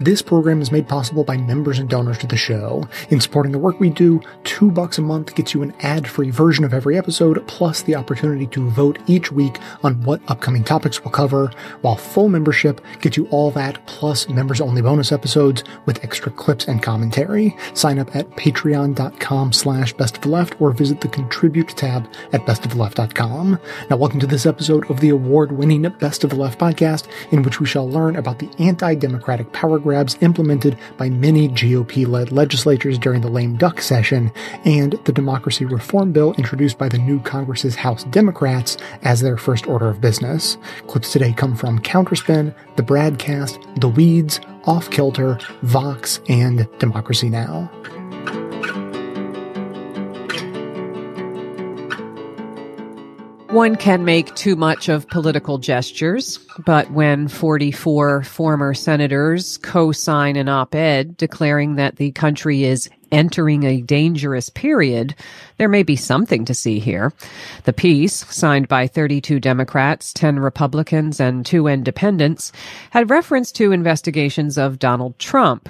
This program is made possible by members and donors to the show. In supporting the work we do, two bucks a month gets you an ad-free version of every episode, plus the opportunity to vote each week on what upcoming topics we'll cover, while full membership gets you all that plus members-only bonus episodes with extra clips and commentary. Sign up at patreon.com slash best of or visit the contribute tab at bestoftheleft.com. Now welcome to this episode of the award-winning Best of the Left podcast, in which we shall learn about the anti-democratic power grabs implemented by many GOP led legislatures during the lame duck session, and the democracy reform bill introduced by the new Congress's House Democrats as their first order of business. Clips today come from Counterspin, The Bradcast, The Weeds, Off Kilter, Vox, and Democracy Now! One can make too much of political gestures, but when 44 former senators co-sign an op-ed declaring that the country is entering a dangerous period, there may be something to see here. The piece, signed by 32 Democrats, 10 Republicans, and 2 independents, had reference to investigations of Donald Trump.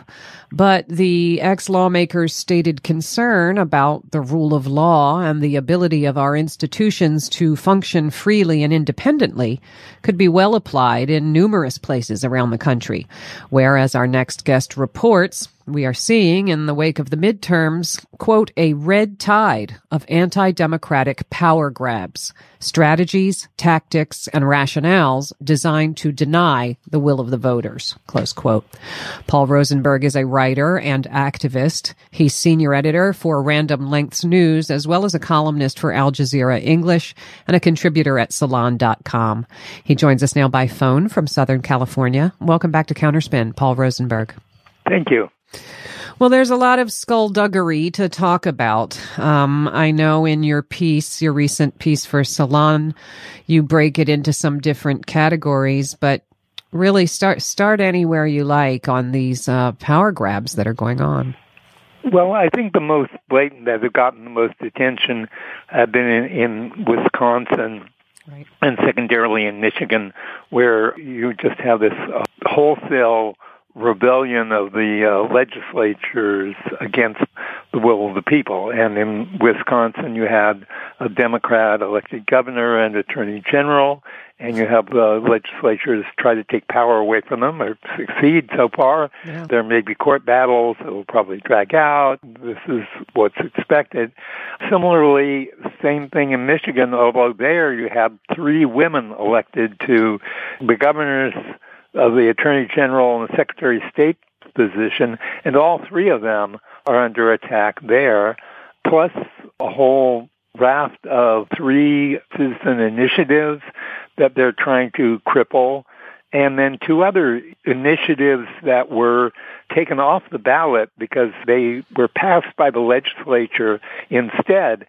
But the ex-lawmakers stated concern about the rule of law and the ability of our institutions to function freely and independently could be well applied in numerous places around the country, Whereas our next guest reports, we are seeing in the wake of the midterms, quote, a red tide of anti-democratic power grabs, strategies, tactics, and rationales designed to deny the will of the voters, close quote. Paul Rosenberg is a writer and activist. He's senior editor for Random Lengths News, as well as a columnist for Al Jazeera English and a contributor at Salon.com. He joins us now by phone from Southern California. Welcome back to Counterspin, Paul Rosenberg. Thank you. Well, there's a lot of skullduggery to talk about. Um, I know in your piece, your recent piece for Salon, you break it into some different categories, but really start start anywhere you like on these uh, power grabs that are going on. Well, I think the most blatant that have gotten the most attention have been in, in Wisconsin right. and secondarily in Michigan, where you just have this uh, wholesale rebellion of the uh, legislatures against the will of the people. And in Wisconsin, you had a Democrat elected governor and attorney general, and you have the legislatures try to take power away from them or succeed so far. Yeah. There may be court battles that will probably drag out. This is what's expected. Similarly, same thing in Michigan, although there you have three women elected to the governor's of the Attorney General and the Secretary of State position, and all three of them are under attack there, plus a whole raft of three citizen initiatives that they're trying to cripple, and then two other initiatives that were taken off the ballot because they were passed by the legislature instead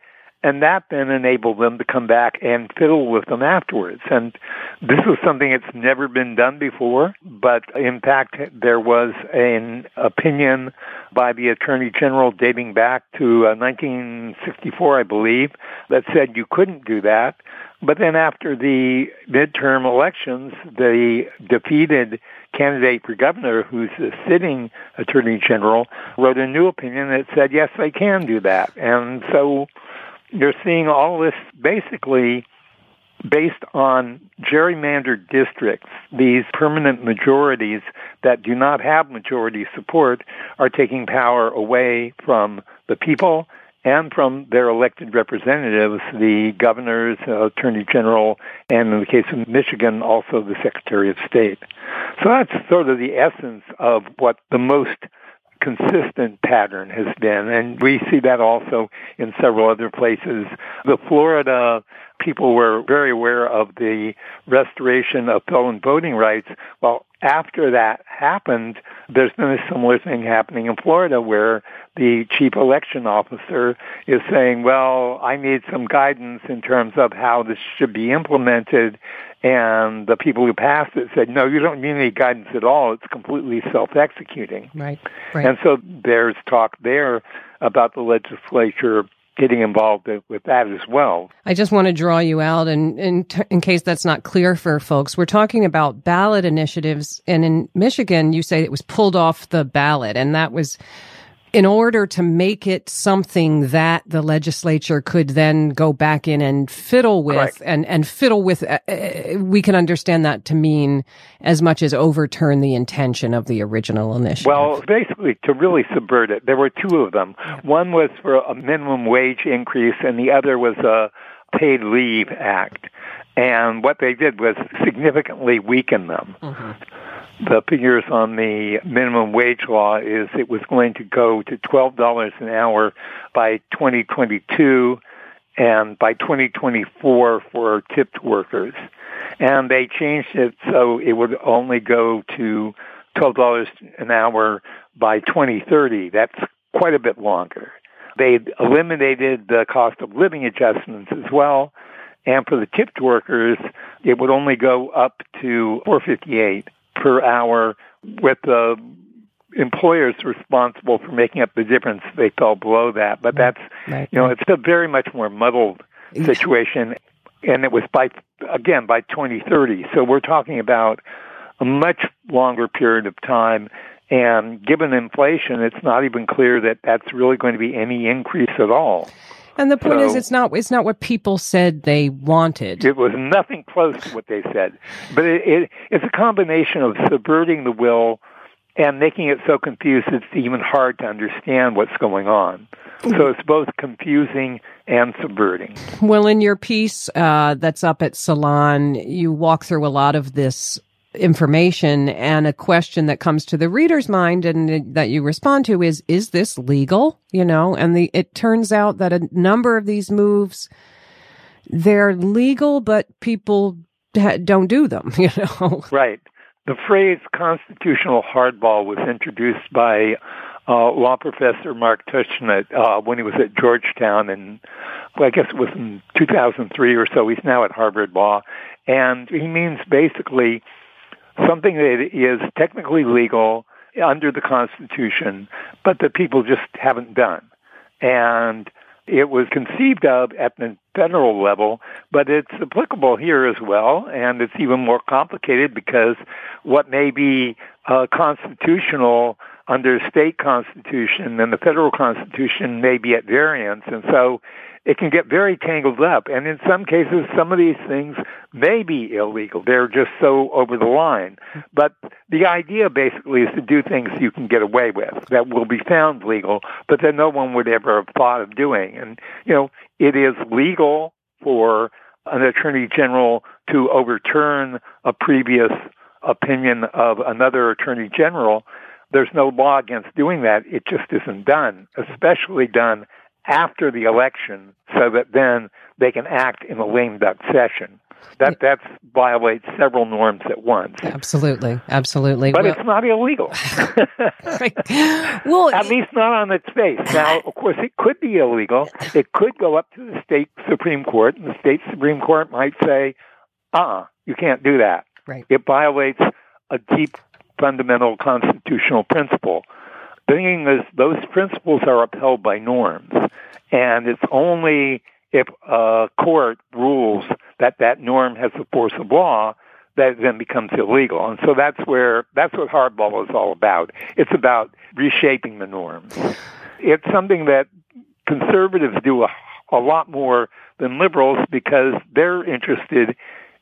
and that then enabled them to come back and fiddle with them afterwards. And this was something that's never been done before, but in fact, there was an opinion by the Attorney General dating back to uh, 1964, I believe, that said you couldn't do that. But then after the midterm elections, the defeated candidate for governor, who's the sitting attorney general, wrote a new opinion that said, yes, they can do that. And so you're seeing all this basically based on gerrymandered districts. These permanent majorities that do not have majority support are taking power away from the people and from their elected representatives, the governors, uh, attorney general, and in the case of Michigan, also the secretary of state. So that's sort of the essence of what the most consistent pattern has been, and we see that also in several other places. The Florida people were very aware of the restoration of felon voting rights. Well, after that happened, there's been a similar thing happening in Florida where the chief election officer is saying, well, I need some guidance in terms of how this should be implemented. And the people who passed it said, no, you don't need any guidance at all. It's completely self-executing. Right. right. And so there's talk there about the legislature getting involved with that as well. I just want to draw you out, and in, in, in, case that's not clear for folks, we're talking about ballot initiatives, and in Michigan, you say it was pulled off the ballot, and that was in order to make it something that the legislature could then go back in and fiddle with Correct. and, and fiddle with, uh, uh, we can understand that to mean as much as overturn the intention of the original initiative. Well, basically to really subvert it, there were two of them. One was for a minimum wage increase and the other was a paid leave act. And what they did was significantly weaken them. Mm-hmm the figures on the minimum wage law is it was going to go to $12 an hour by 2022 and by 2024 for tipped workers. And they changed it so it would only go to $12 an hour by 2030. That's quite a bit longer. They eliminated the cost of living adjustments as well. And for the tipped workers, it would only go up to 458 per hour with the employers responsible for making up the difference they fell below that. But that's, right. you know, it's a very much more muddled situation. And it was by, again, by 2030. So we're talking about a much longer period of time. And given inflation, it's not even clear that that's really going to be any increase at all. And the point so, is, it's not it's not what people said they wanted. It was nothing close to what they said, but it, it, it's a combination of subverting the will and making it so confused it's even hard to understand what's going on. So it's both confusing and subverting. Well, in your piece uh, that's up at Salon, you walk through a lot of this information and a question that comes to the reader's mind and that you respond to is is this legal you know and the it turns out that a number of these moves they're legal but people don't do them you know right the phrase constitutional hardball was introduced by uh, law professor Mark Tushnet uh, when he was at Georgetown and well, I guess it was in 2003 or so. He's now at Harvard Law. And he means basically something that is technically legal under the Constitution, but that people just haven't done. And it was conceived of at the federal level, but it's applicable here as well, and it's even more complicated because what may be uh, constitutional under state constitution and the federal constitution may be at variance, and so it can get very tangled up. And in some cases, some of these things may be illegal. They're just so over the line. But the idea basically is to do things you can get away with that will be found legal, but that no one would ever have thought of doing. And, you know, it is legal for an attorney general to overturn a previous opinion of another attorney general. There's no law against doing that. It just isn't done, especially done after the election so that then they can act in a lame duck session. That that violates several norms at once. Absolutely, absolutely. But well, it's not illegal. well, at least not on its face. Now, of course, it could be illegal. It could go up to the state supreme court, and the state supreme court might say, "Uh, uh you can't do that. Right. It violates a deep fundamental constitutional principle." The thing is, those principles are upheld by norms, and it's only if a court rules that that norm has the force of law that then becomes illegal. And so that's where that's what hardball is all about. It's about reshaping the norms. It's something that conservatives do a, a lot more than liberals because they're interested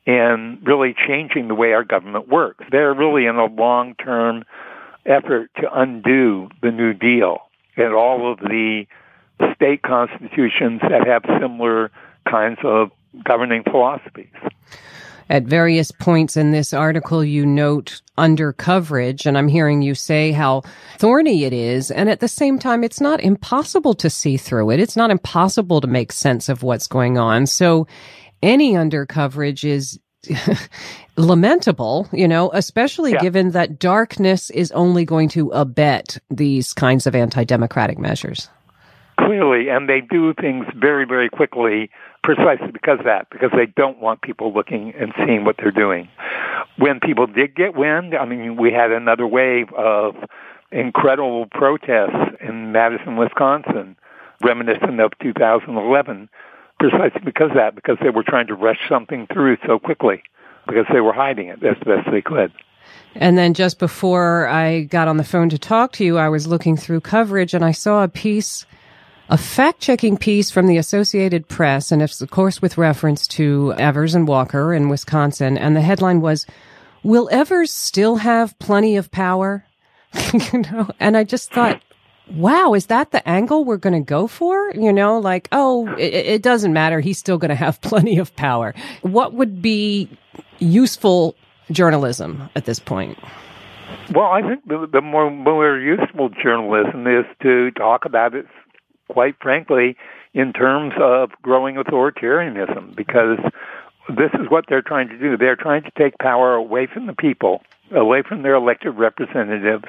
in really changing the way our government works. They're really in a long-term effort to undo the New Deal and all of the state constitutions that have similar kinds of governing philosophies. At various points in this article, you note under coverage, and I'm hearing you say how thorny it is. And at the same time, it's not impossible to see through it. It's not impossible to make sense of what's going on. So any under coverage is lamentable, you know, especially yeah. given that darkness is only going to abet these kinds of anti-democratic measures. Clearly, and they do things very, very quickly precisely because of that, because they don't want people looking and seeing what they're doing. When people did get wind, I mean, we had another wave of incredible protests in Madison, Wisconsin reminiscent of 2011, precisely because of that, because they were trying to rush something through so quickly, because they were hiding it as best they could. And then just before I got on the phone to talk to you, I was looking through coverage and I saw a piece, a fact checking piece from the Associated Press, and it's of course with reference to Evers and Walker in Wisconsin. And the headline was, Will Evers still have plenty of power? you know, and I just thought, wow, is that the angle we're going to go for? You know, like, oh, it, it doesn't matter. He's still going to have plenty of power. What would be useful journalism at this point? Well, I think the, the more, more useful journalism is to talk about it, quite frankly, in terms of growing authoritarianism, because this is what they're trying to do. They're trying to take power away from the people, away from their elected representatives.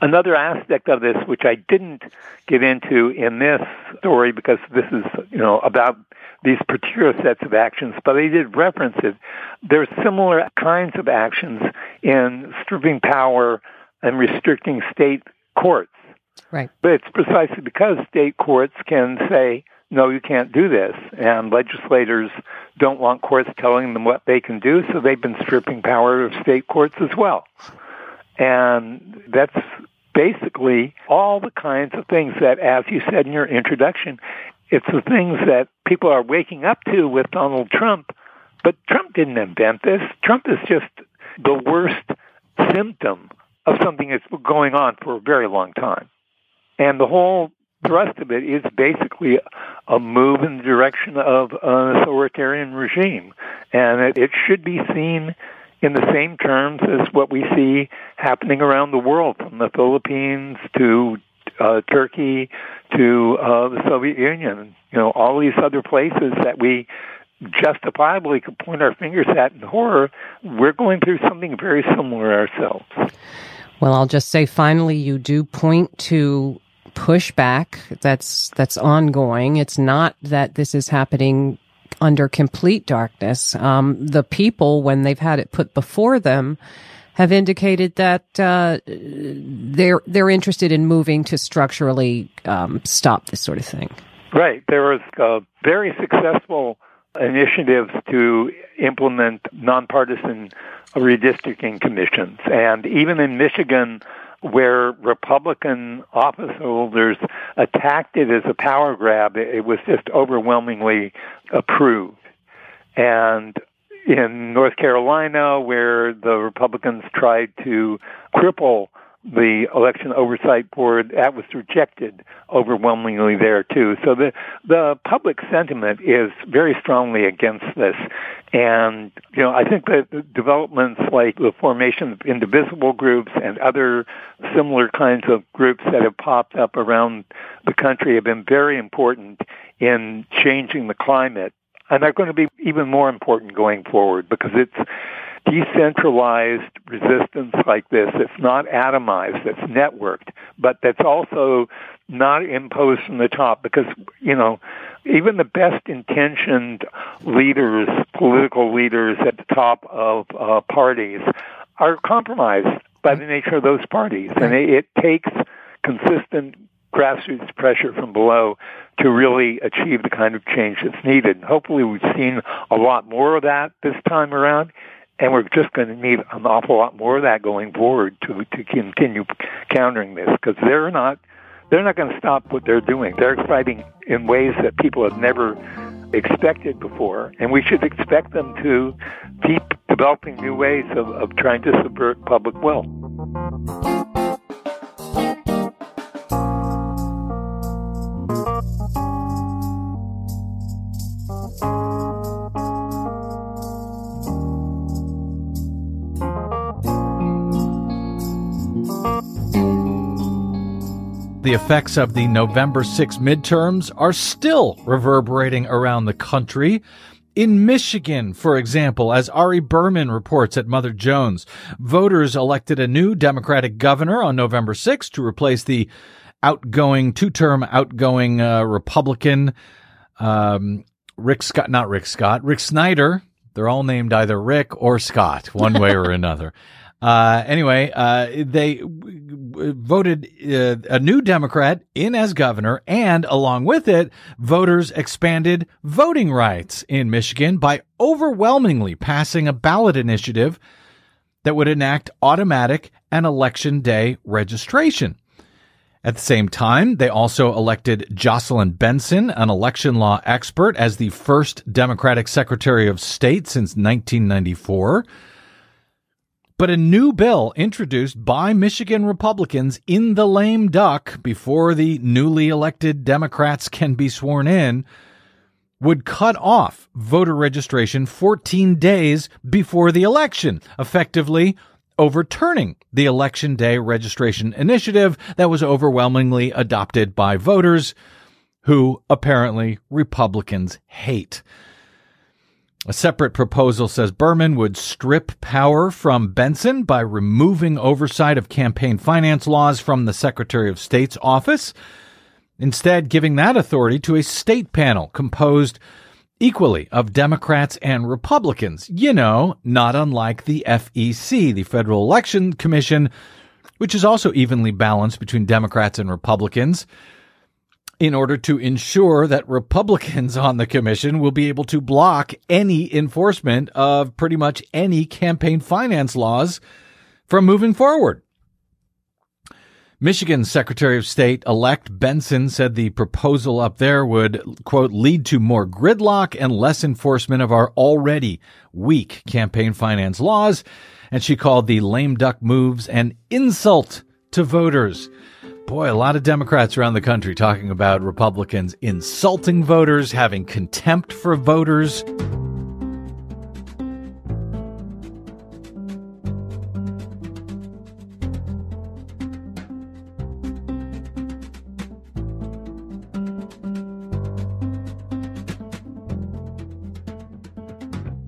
Another aspect of this, which I didn't get into in this story because this is, you know, about these particular sets of actions, but I did reference it. There's similar kinds of actions in stripping power and restricting state courts. Right. But it's precisely because state courts can say, no, you can't do this. And legislators don't want courts telling them what they can do, so they've been stripping power of state courts as well. And that's basically all the kinds of things that, as you said in your introduction, it's the things that people are waking up to with Donald Trump. But Trump didn't invent this. Trump is just the worst symptom of something that's been going on for a very long time. And the whole thrust of it is basically a move in the direction of an authoritarian regime. And it, it should be seen in the same terms as what we see happening around the world, from the Philippines to uh, Turkey to uh, the Soviet Union. You know, all these other places that we justifiably could point our fingers at in horror, we're going through something very similar ourselves. Well, I'll just say finally, you do point to pushback that's that's ongoing. It's not that this is happening under complete darkness. Um, the people, when they've had it put before them, have indicated that uh, they're they're interested in moving to structurally um, stop this sort of thing. Right. There was a very successful initiatives to implement nonpartisan redistricting commissions, and even in Michigan, where Republican office holders attacked it as a power grab, it was just overwhelmingly approved. And in North Carolina, where the Republicans tried to cripple the election oversight board, that was rejected overwhelmingly there too. So the the public sentiment is very strongly against this, and you know I think that developments like the formation of indivisible groups and other similar kinds of groups that have popped up around the country have been very important in changing the climate and they're going to be even more important going forward because it's decentralized resistance like this. It's not atomized. It's networked, but that's also not imposed from the top because, you know, even the best intentioned leaders, political leaders at the top of uh, parties are compromised by the nature of those parties. And it, it takes consistent grassroots pressure from below to really achieve the kind of change that's needed. Hopefully we've seen a lot more of that this time around, and we're just going to need an awful lot more of that going forward to, to continue countering this because they're not, they're not going to stop what they're doing. They're fighting in ways that people have never expected before, and we should expect them to keep developing new ways of, of trying to subvert public will. The effects of the November 6 midterms are still reverberating around the country. In Michigan, for example, as Ari Berman reports at Mother Jones, voters elected a new Democratic governor on November 6 to replace the outgoing, two-term outgoing uh, Republican um, Rick Scott, not Rick Scott, Rick Snyder. They're all named either Rick or Scott, one way or another. Uh, anyway, uh, they voted uh, a new Democrat in as governor, and along with it, voters expanded voting rights in Michigan by overwhelmingly passing a ballot initiative that would enact automatic and election day registration. At the same time, they also elected Jocelyn Benson, an election law expert, as the first Democratic Secretary of State since 1994. But a new bill introduced by Michigan Republicans in the lame duck before the newly elected Democrats can be sworn in would cut off voter registration 14 days before the election, effectively overturning the election day registration initiative that was overwhelmingly adopted by voters who apparently Republicans hate. A separate proposal says Berman would strip power from Benson by removing oversight of campaign finance laws from the Secretary of State's office, instead giving that authority to a state panel composed equally of Democrats and Republicans. You know, not unlike the FEC, the Federal Election Commission, which is also evenly balanced between Democrats and Republicans in order to ensure that Republicans on the commission will be able to block any enforcement of pretty much any campaign finance laws from moving forward. Michigan Secretary of State elect Benson said the proposal up there would, quote, lead to more gridlock and less enforcement of our already weak campaign finance laws. And she called the lame duck moves an insult to voters. Boy, a lot of Democrats around the country talking about Republicans insulting voters, having contempt for voters.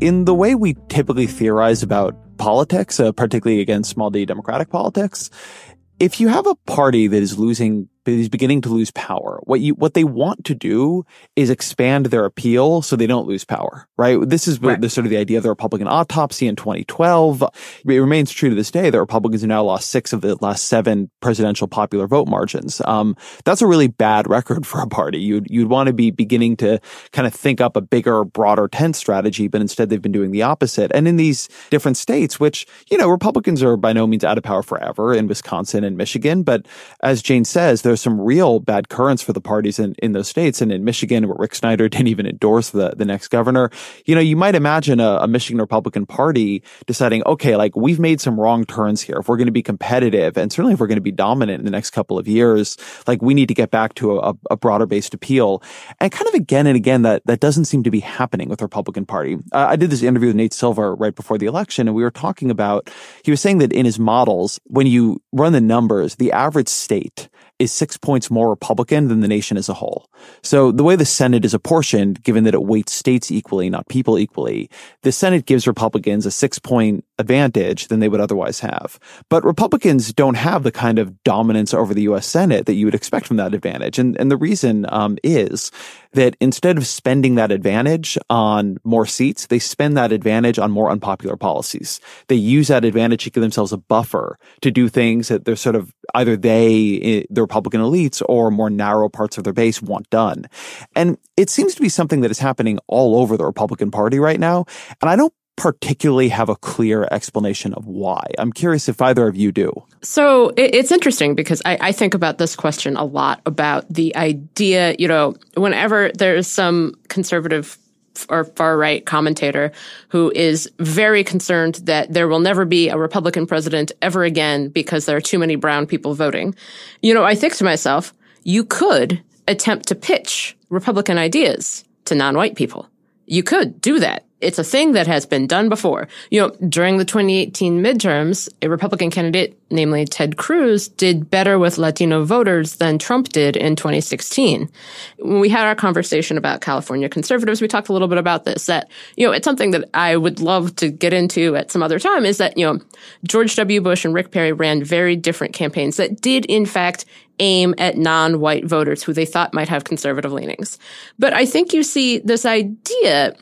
in the way we typically theorize about politics, uh, particularly against small d democratic politics, if you have a party that is losing is beginning to lose power. What you, what they want to do is expand their appeal so they don't lose power, right? This is right. the sort of the idea of the Republican autopsy in 2012. It remains true to this day that Republicans have now lost six of the last seven presidential popular vote margins. Um, that's a really bad record for a party. You'd, you'd want to be beginning to kind of think up a bigger, broader tent strategy, but instead they've been doing the opposite. And in these different states, which, you know, Republicans are by no means out of power forever in Wisconsin and Michigan, but as Jane says, there's some real bad currents for the parties in, in those states. And in Michigan, where Rick Snyder didn't even endorse the, the next governor, you know, you might imagine a, a Michigan Republican Party deciding, okay, like we've made some wrong turns here. If we're going to be competitive and certainly if we're going to be dominant in the next couple of years, like we need to get back to a, a broader based appeal. And kind of again and again, that, that doesn't seem to be happening with the Republican Party. Uh, I did this interview with Nate Silver right before the election and we were talking about, he was saying that in his models, when you run the numbers, the average state is six points more Republican than the nation as a whole. So the way the Senate is apportioned, given that it weights states equally, not people equally, the Senate gives Republicans a six point advantage than they would otherwise have. But Republicans don't have the kind of dominance over the U.S. Senate that you would expect from that advantage. And, and the reason um, is that instead of spending that advantage on more seats, they spend that advantage on more unpopular policies. They use that advantage to give themselves a buffer to do things that they're sort of either they, eh, the Republican elites, or more narrow parts of their base want done. And it seems to be something that is happening all over the Republican Party right now. And I don't particularly have a clear explanation of why. I'm curious if either of you do. So it's interesting because I, I, think about this question a lot about the idea, you know, whenever there's some conservative or far right commentator who is very concerned that there will never be a Republican president ever again because there are too many brown people voting. You know, I think to myself, you could attempt to pitch Republican ideas to non-white people. You could do that it's a thing that has been done before. You know, during the 2018 midterms, a Republican candidate, namely Ted Cruz, did better with Latino voters than Trump did in 2016. When we had our conversation about California conservatives, we talked a little bit about this, that, you know, it's something that I would love to get into at some other time is that, you know, George W. Bush and Rick Perry ran very different campaigns that did, in fact, aim at non-white voters who they thought might have conservative leanings. But I think you see this idea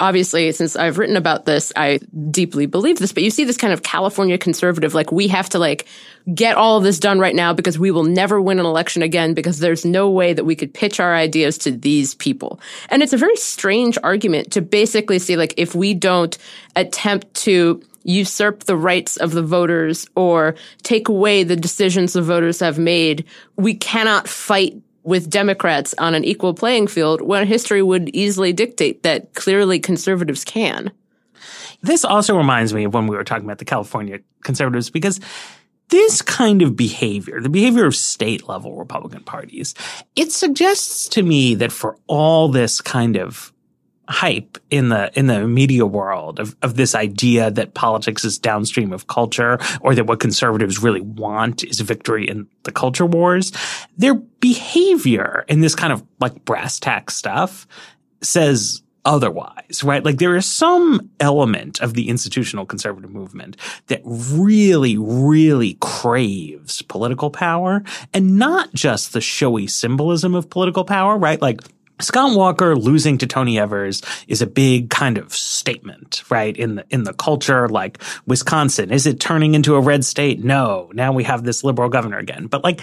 obviously, since I've written about this, I deeply believe this, but you see this kind of California conservative, like we have to like get all of this done right now because we will never win an election again because there's no way that we could pitch our ideas to these people. And it's a very strange argument to basically see like if we don't attempt to usurp the rights of the voters or take away the decisions the voters have made, we cannot fight with Democrats on an equal playing field when history would easily dictate that clearly conservatives can. This also reminds me of when we were talking about the California conservatives because this kind of behavior, the behavior of state level Republican parties, it suggests to me that for all this kind of hype in the in the media world of, of this idea that politics is downstream of culture or that what conservatives really want is victory in the culture wars their behavior in this kind of like brass tack stuff says otherwise, right? Like there is some element of the institutional conservative movement that really, really craves political power and not just the showy symbolism of political power, right? Like Scott Walker losing to Tony Evers is a big kind of statement, right? In the, in the culture, like Wisconsin, is it turning into a red state? No. Now we have this liberal governor again. But like,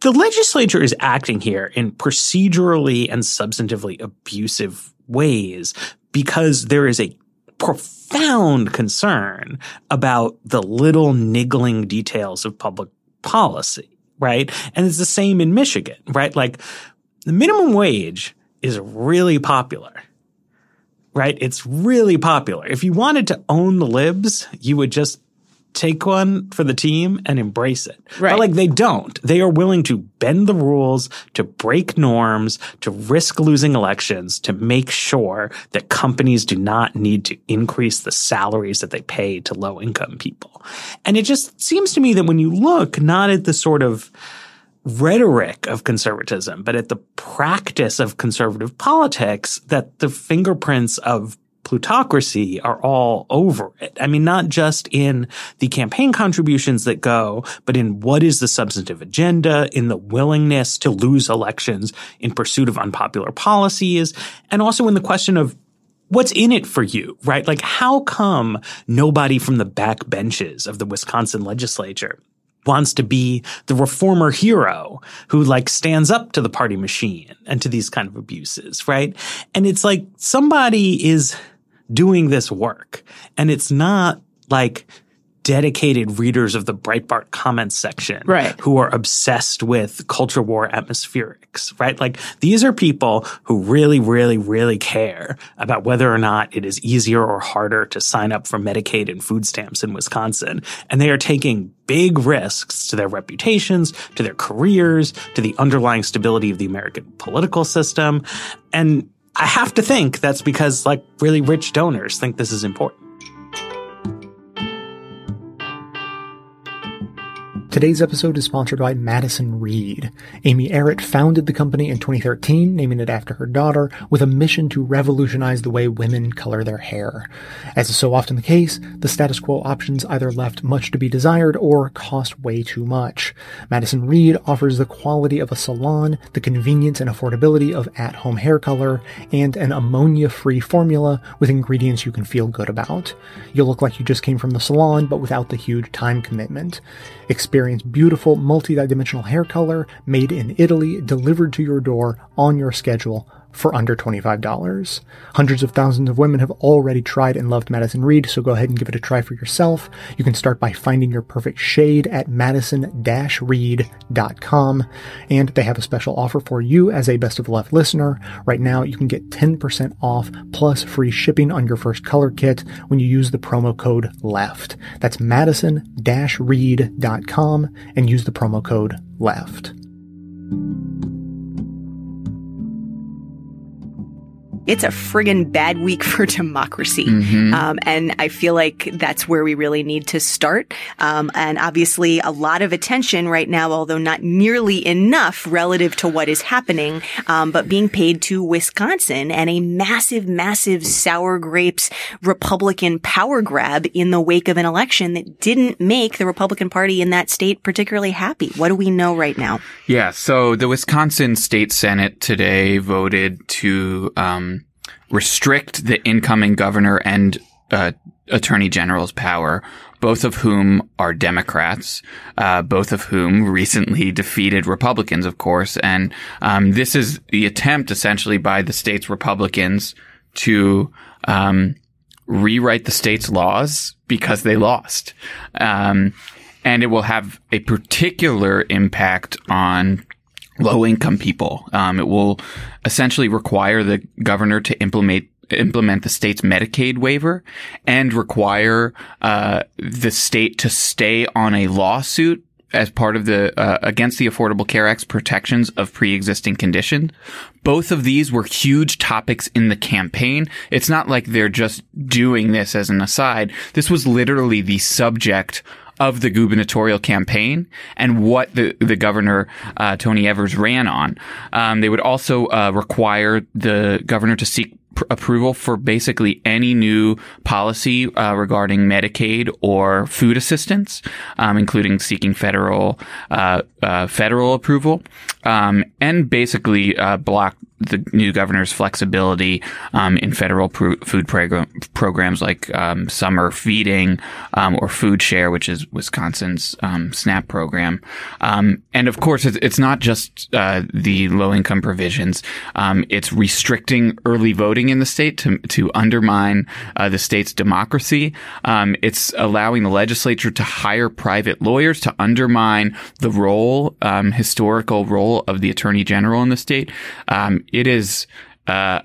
the legislature is acting here in procedurally and substantively abusive ways because there is a profound concern about the little niggling details of public policy, right? And it's the same in Michigan, right? Like the minimum wage is really popular. Right? It's really popular. If you wanted to own the libs, you would just take one for the team and embrace it. Right. But like they don't. They are willing to bend the rules, to break norms, to risk losing elections, to make sure that companies do not need to increase the salaries that they pay to low income people. And it just seems to me that when you look not at the sort of rhetoric of conservatism, but at the practice of conservative politics that the fingerprints of plutocracy are all over it. I mean, not just in the campaign contributions that go, but in what is the substantive agenda, in the willingness to lose elections in pursuit of unpopular policies, and also in the question of what's in it for you, right? Like, how come nobody from the back benches of the Wisconsin legislature wants to be the reformer hero who like stands up to the party machine and to these kind of abuses, right? And it's like somebody is doing this work and it's not like dedicated readers of the Breitbart comments section right. who are obsessed with culture war atmospherics, right? Like these are people who really, really, really care about whether or not it is easier or harder to sign up for Medicaid and food stamps in Wisconsin. And they are taking big risks to their reputations, to their careers, to the underlying stability of the American political system. And I have to think that's because like really rich donors think this is important. Today's episode is sponsored by Madison Reed. Amy Errett founded the company in 2013, naming it after her daughter, with a mission to revolutionize the way women color their hair. As is so often the case, the status quo options either left much to be desired or cost way too much. Madison Reed offers the quality of a salon, the convenience and affordability of at-home hair color, and an ammonia-free formula with ingredients you can feel good about. You'll look like you just came from the salon, but without the huge time commitment. Experience beautiful multi-dimensional hair color made in Italy delivered to your door on your schedule for under $25. Hundreds of thousands of women have already tried and loved Madison Reed, so go ahead and give it a try for yourself. You can start by finding your perfect shade at madison-reed.com, and they have a special offer for you as a Best of the Left listener. Right now, you can get 10% off plus free shipping on your first color kit when you use the promo code LEFT. That's madison-reed.com and use the promo code LEFT. It's a friggin' bad week for democracy. Mm-hmm. Um, and I feel like that's where we really need to start. Um, and obviously a lot of attention right now, although not nearly enough relative to what is happening, um, but being paid to Wisconsin and a massive, massive sour grapes Republican power grab in the wake of an election that didn't make the Republican Party in that state particularly happy. What do we know right now? Yeah. So the Wisconsin State Senate today voted to, um, restrict the incoming governor and uh, attorney general's power, both of whom are Democrats, uh, both of whom recently defeated Republicans, of course. And um, this is the attempt, essentially, by the state's Republicans to um, rewrite the state's laws because they lost. Um, and it will have a particular impact on low income people. Um, it will essentially require the governor to implement implement the state's Medicaid waiver and require uh, the state to stay on a lawsuit as part of the uh, against the Affordable Care Act's protections of pre-existing condition. Both of these were huge topics in the campaign. It's not like they're just doing this as an aside. This was literally the subject of the gubernatorial campaign and what the the governor uh, Tony Evers ran on. Um, they would also uh, require the governor to seek pr- approval for basically any new policy uh, regarding Medicaid or food assistance, um, including seeking federal uh, uh, federal approval, um, and basically uh, block the new governor's flexibility um, in federal food program- programs like um, summer feeding um, or food share, which is Wisconsin's um, SNAP program. Um, and of course, it's, it's not just uh, the low income provisions. Um, it's restricting early voting in the state to to undermine uh, the state's democracy. it's allowing the legislature to hire private lawyers to undermine the role, historical role of the attorney general in the state. It is uh,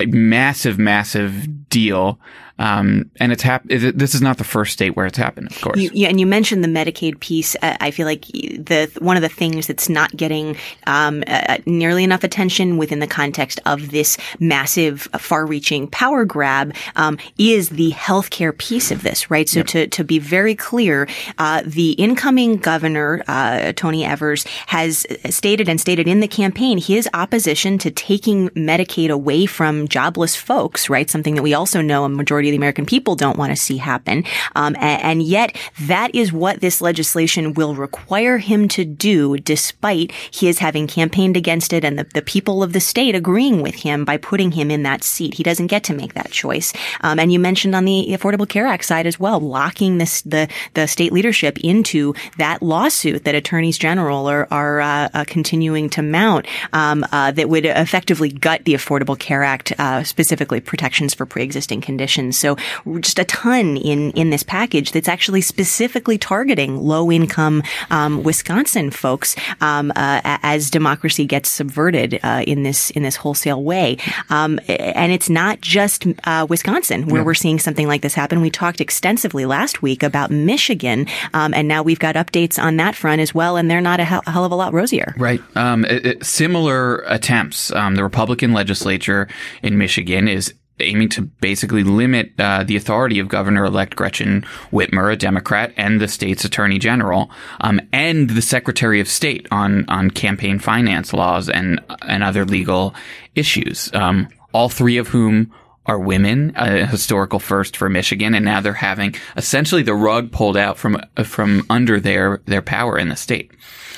a massive, massive deal um, and it's hap- this is not the first state where it's happened, of course. You, yeah, and you mentioned the Medicaid piece. Uh, I feel like the one of the things that's not getting um, uh, nearly enough attention within the context of this massive, uh, far-reaching power grab um, is the healthcare piece of this, right? So yep. to to be very clear, uh, the incoming governor uh, Tony Evers has stated and stated in the campaign his opposition to taking Medicaid away from jobless folks, right? Something that we also know a majority the American people don't want to see happen. Um, and, and, yet that is what this legislation will require him to do despite his having campaigned against it and the, the people of the state agreeing with him by putting him in that seat. He doesn't get to make that choice. Um, and you mentioned on the Affordable Care Act side as well, locking this, the, the state leadership into that lawsuit that attorneys general are, are uh, uh, continuing to mount um, uh, that would effectively gut the Affordable Care Act, uh, specifically protections for pre-existing conditions. So just a ton in, in this package that's actually specifically targeting low income, um, Wisconsin folks, um, uh, as democracy gets subverted, uh, in this, in this wholesale way. Um, and it's not just, uh, Wisconsin where yeah. we're seeing something like this happen. We talked extensively last week about Michigan. Um, and now we've got updates on that front as well. And they're not a hell, a hell of a lot rosier. Right. Um, it, it, similar attempts. Um, the Republican legislature in Michigan is aiming to basically limit uh, the authority of Governor-elect Gretchen Whitmer, a Democrat, and the state's Attorney General, um, and the Secretary of State on on campaign finance laws and and other legal issues. Um, all three of whom are women, a historical first for Michigan, and now they're having essentially the rug pulled out from from under their their power in the state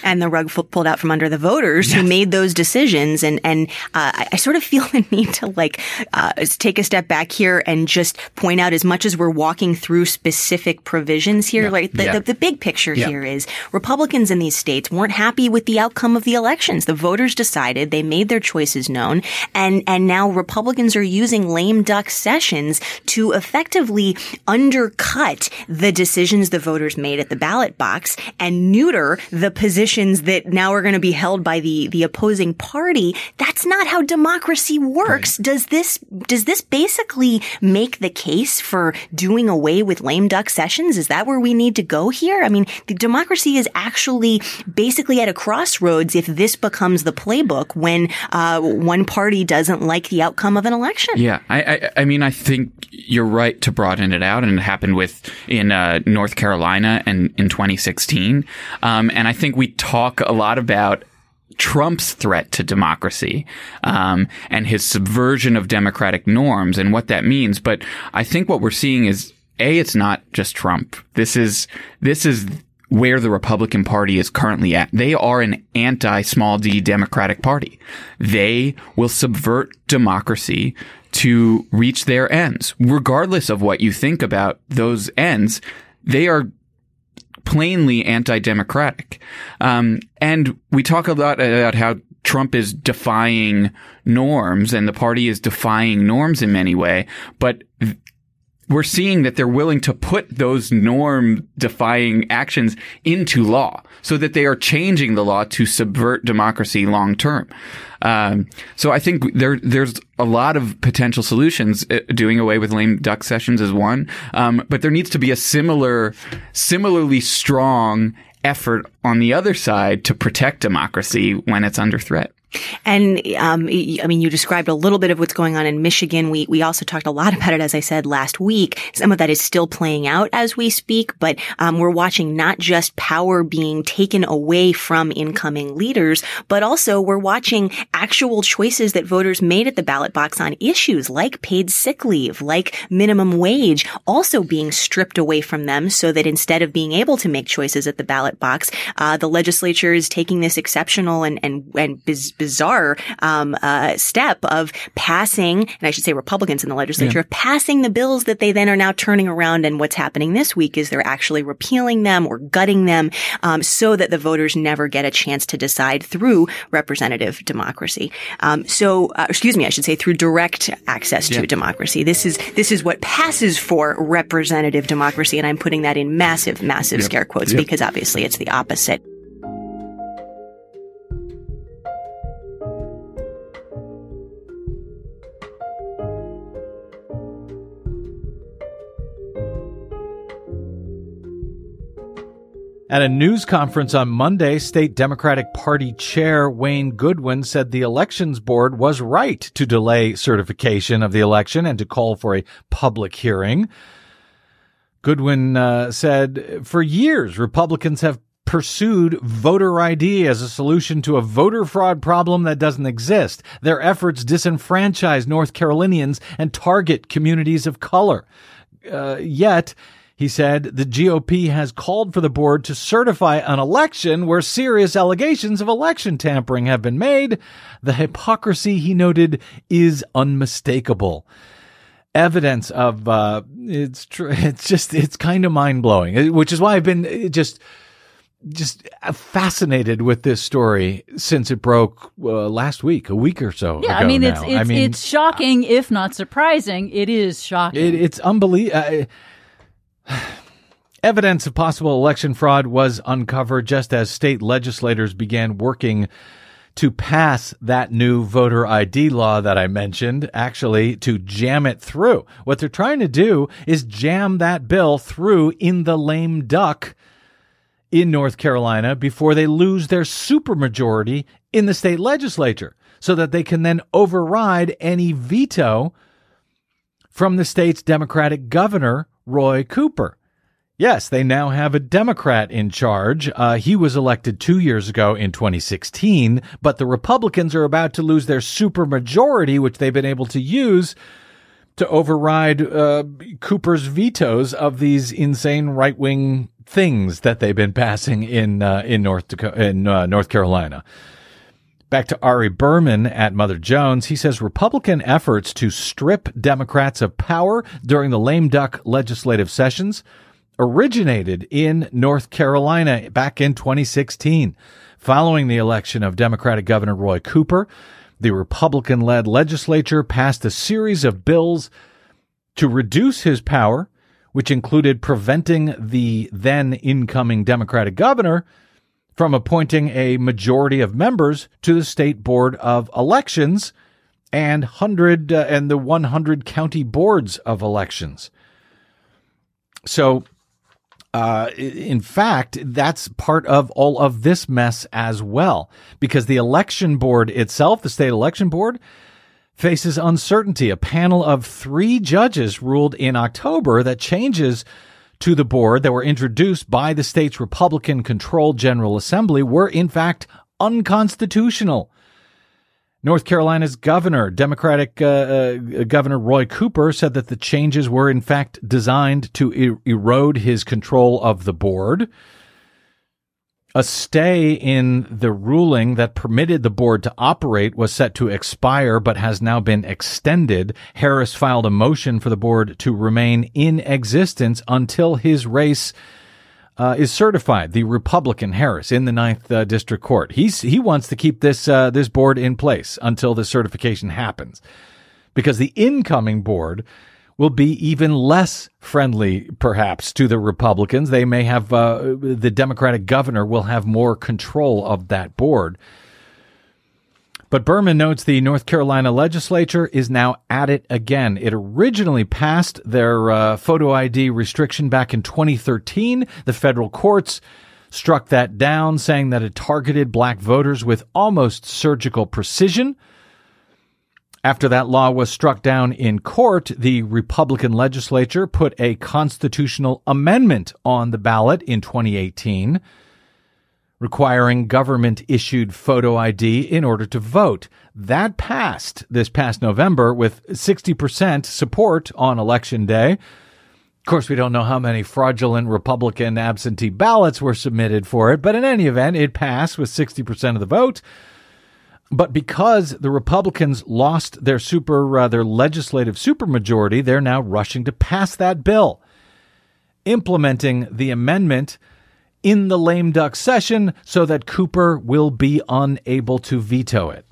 and the rug pulled out from under the voters yes. who made those decisions. And and uh, I, I, sort of feel the need to like uh, take a step back here and just point out as much as we're walking through specific provisions here, yeah. like the, yeah. the, the, big picture yeah. here is Republicans in these states weren't happy with the outcome of the elections. The voters decided they made their choices known, and and now Republicans are using lame duck sessions to effectively undercut the decisions the voters made at the ballot box and neuter the position positions that now are going to be held by the the opposing party. That's not how democracy works. Right. Does this does this basically make the case for doing away with lame duck sessions? Is that where we need to go here? I mean, the democracy is actually basically at a crossroads if this becomes the playbook when uh, one party doesn't like the outcome of an election. Yeah, I, I, I mean, I think you're right to broaden it out, and it happened with in uh, North Carolina and in 2016. Um, and I think we talk a lot about Trump's threat to democracy um, and his subversion of democratic norms and what that means. But I think what we're seeing is a it's not just Trump. This is this is where the Republican Party is currently at. They are an anti small d Democratic Party. They will subvert democracy to reach their ends. Regardless of what you think about those ends, they are plainly anti-democratic. Um, and we talk a lot about how Trump is defying norms and the party is defying norms in many way, but we're seeing that they're willing to put those norm defying actions into law so that they are changing the law to subvert democracy long term. Um, so I think there there's a lot of potential solutions. Uh, doing away with lame duck sessions is one, um, but there needs to be a similar, similarly strong effort on the other side to protect democracy when it's under threat. And um, I mean, you described a little bit of what's going on in Michigan. We we also talked a lot about it, as I said last week. Some of that is still playing out as we speak, but um, we're watching not just power being taken away from incoming leaders, but also we're watching actual choices that voters made at the ballot box on issues like paid sick leave, like minimum wage, also being stripped away from them, so that instead of being able to make choices at the ballot box, uh, the legislature is taking this exceptional and and and biz- bizarre um, uh, step of passing, and I should say Republicans in the legislature, yeah. passing the bills that they then are now turning around. And what's happening this week is they're actually repealing them or gutting them um, so that the voters never get a chance to decide through representative democracy. Um, so, uh, excuse me, I should say through direct access to yeah. democracy. This is this is what passes for representative democracy, and I'm putting that in massive, massive yep. scare quotes yep. because obviously it's the opposite. At a news conference on Monday, State Democratic Party Chair Wayne Goodwin said the Elections Board was right to delay certification of the election and to call for a public hearing. Goodwin uh, said, for years, Republicans have pursued voter ID as a solution to a voter fraud problem that doesn't exist. Their efforts disenfranchise North Carolinians and target communities of color. Uh, yet, he said the GOP has called for the board to certify an election where serious allegations of election tampering have been made. The hypocrisy, he noted, is unmistakable. Evidence of uh, it's tr- it's just it's kind of mind blowing, which is why I've been just just fascinated with this story since it broke uh, last week, a week or so. Yeah, I mean, it's it's, I mean, it's shocking, if not surprising. It is shocking. It, it's unbelievable. Evidence of possible election fraud was uncovered just as state legislators began working to pass that new voter ID law that I mentioned, actually to jam it through. What they're trying to do is jam that bill through in the lame duck in North Carolina before they lose their supermajority in the state legislature so that they can then override any veto from the state's Democratic governor Roy Cooper. Yes, they now have a Democrat in charge. Uh, he was elected two years ago in 2016, but the Republicans are about to lose their supermajority, which they've been able to use to override uh, Cooper's vetoes of these insane right wing things that they've been passing in uh, in North Dakota, in uh, North Carolina. Back to Ari Berman at Mother Jones. He says Republican efforts to strip Democrats of power during the lame duck legislative sessions originated in North Carolina back in 2016. Following the election of Democratic Governor Roy Cooper, the Republican led legislature passed a series of bills to reduce his power, which included preventing the then incoming Democratic governor from appointing a majority of members to the state board of elections and 100 uh, and the 100 county boards of elections. So uh, in fact, that's part of all of this mess as well, because the election board itself, the state election board, faces uncertainty. A panel of three judges ruled in October that changes to the board that were introduced by the state's Republican controlled General Assembly were in fact unconstitutional. North Carolina's governor, Democratic uh, uh, Governor Roy Cooper, said that the changes were in fact designed to er- erode his control of the board. A stay in the ruling that permitted the board to operate was set to expire, but has now been extended. Harris filed a motion for the board to remain in existence until his race uh, is certified. The Republican Harris in the Ninth uh, District Court. He's he wants to keep this uh, this board in place until the certification happens, because the incoming board will be even less friendly, perhaps, to the Republicans. They may have, uh, the Democratic governor will have more control of that board. But Berman notes the North Carolina legislature is now at it again. It originally passed their uh, photo ID restriction back in 2013. The federal courts struck that down, saying that it targeted black voters with almost surgical precision. After that law was struck down in court, the Republican legislature put a constitutional amendment on the ballot in 2018 requiring government issued photo ID in order to vote. That passed this past November with 60% support on election day. Of course, we don't know how many fraudulent Republican absentee ballots were submitted for it, but in any event, it passed with 60% of the vote. But because the Republicans lost their super uh, their legislative supermajority, they're now rushing to pass that bill, implementing the amendment in the lame duck session so that Cooper will be unable to veto it.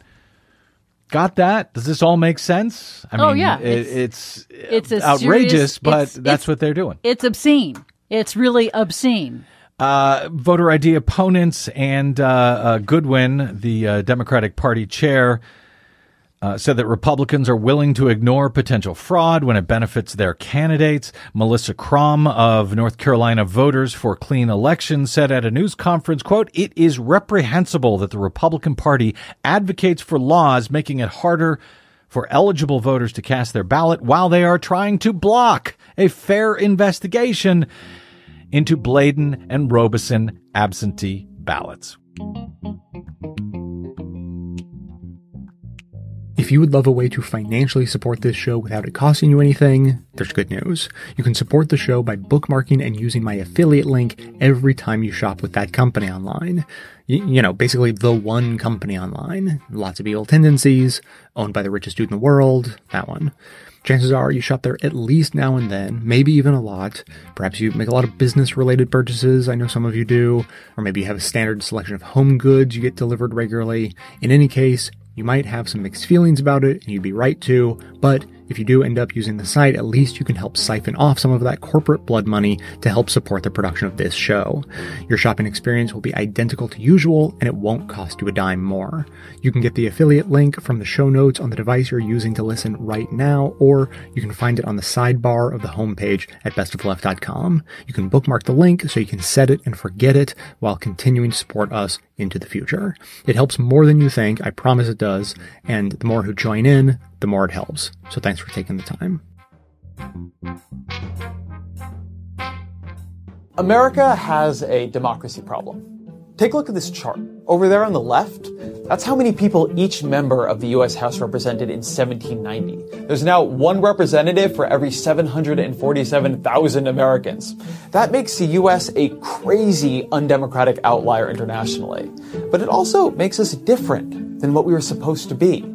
Got that? Does this all make sense? I oh, mean, yeah. It's it's, it's outrageous, serious, but it's, that's it's, what they're doing. It's obscene. It's really obscene. Uh, voter ID opponents and uh, uh, Goodwin, the uh, Democratic Party chair, uh, said that Republicans are willing to ignore potential fraud when it benefits their candidates. Melissa Kromm of North Carolina Voters for Clean Elections said at a news conference, quote, it is reprehensible that the Republican Party advocates for laws making it harder for eligible voters to cast their ballot while they are trying to block a fair investigation into Bladen and Robeson absentee ballots. If you would love a way to financially support this show without it costing you anything, there's good news. You can support the show by bookmarking and using my affiliate link every time you shop with that company online. You, you know, basically the one company online. Lots of evil tendencies, owned by the richest dude in the world, that one chances are you shop there at least now and then, maybe even a lot. Perhaps you make a lot of business related purchases. I know some of you do. Or maybe you have a standard selection of home goods you get delivered regularly. In any case, you might have some mixed feelings about it, and you'd be right to, but if you do end up using the site, at least you can help siphon off some of that corporate blood money to help support the production of this show. Your shopping experience will be identical to usual, and it won't cost you a dime more. You can get the affiliate link from the show notes on the device you're using to listen right now, or you can find it on the sidebar of the homepage at bestofleft.com. You can bookmark the link so you can set it and forget it while continuing to support us into the future. It helps more than you think, I promise it does, and the more who join in, the more it helps. So thanks for taking the time. America has a democracy problem. Take a look at this chart. Over there on the left, that's how many people each member of the US House represented in 1790. There's now one representative for every 747,000 Americans. That makes the US a crazy undemocratic outlier internationally. But it also makes us different than what we were supposed to be.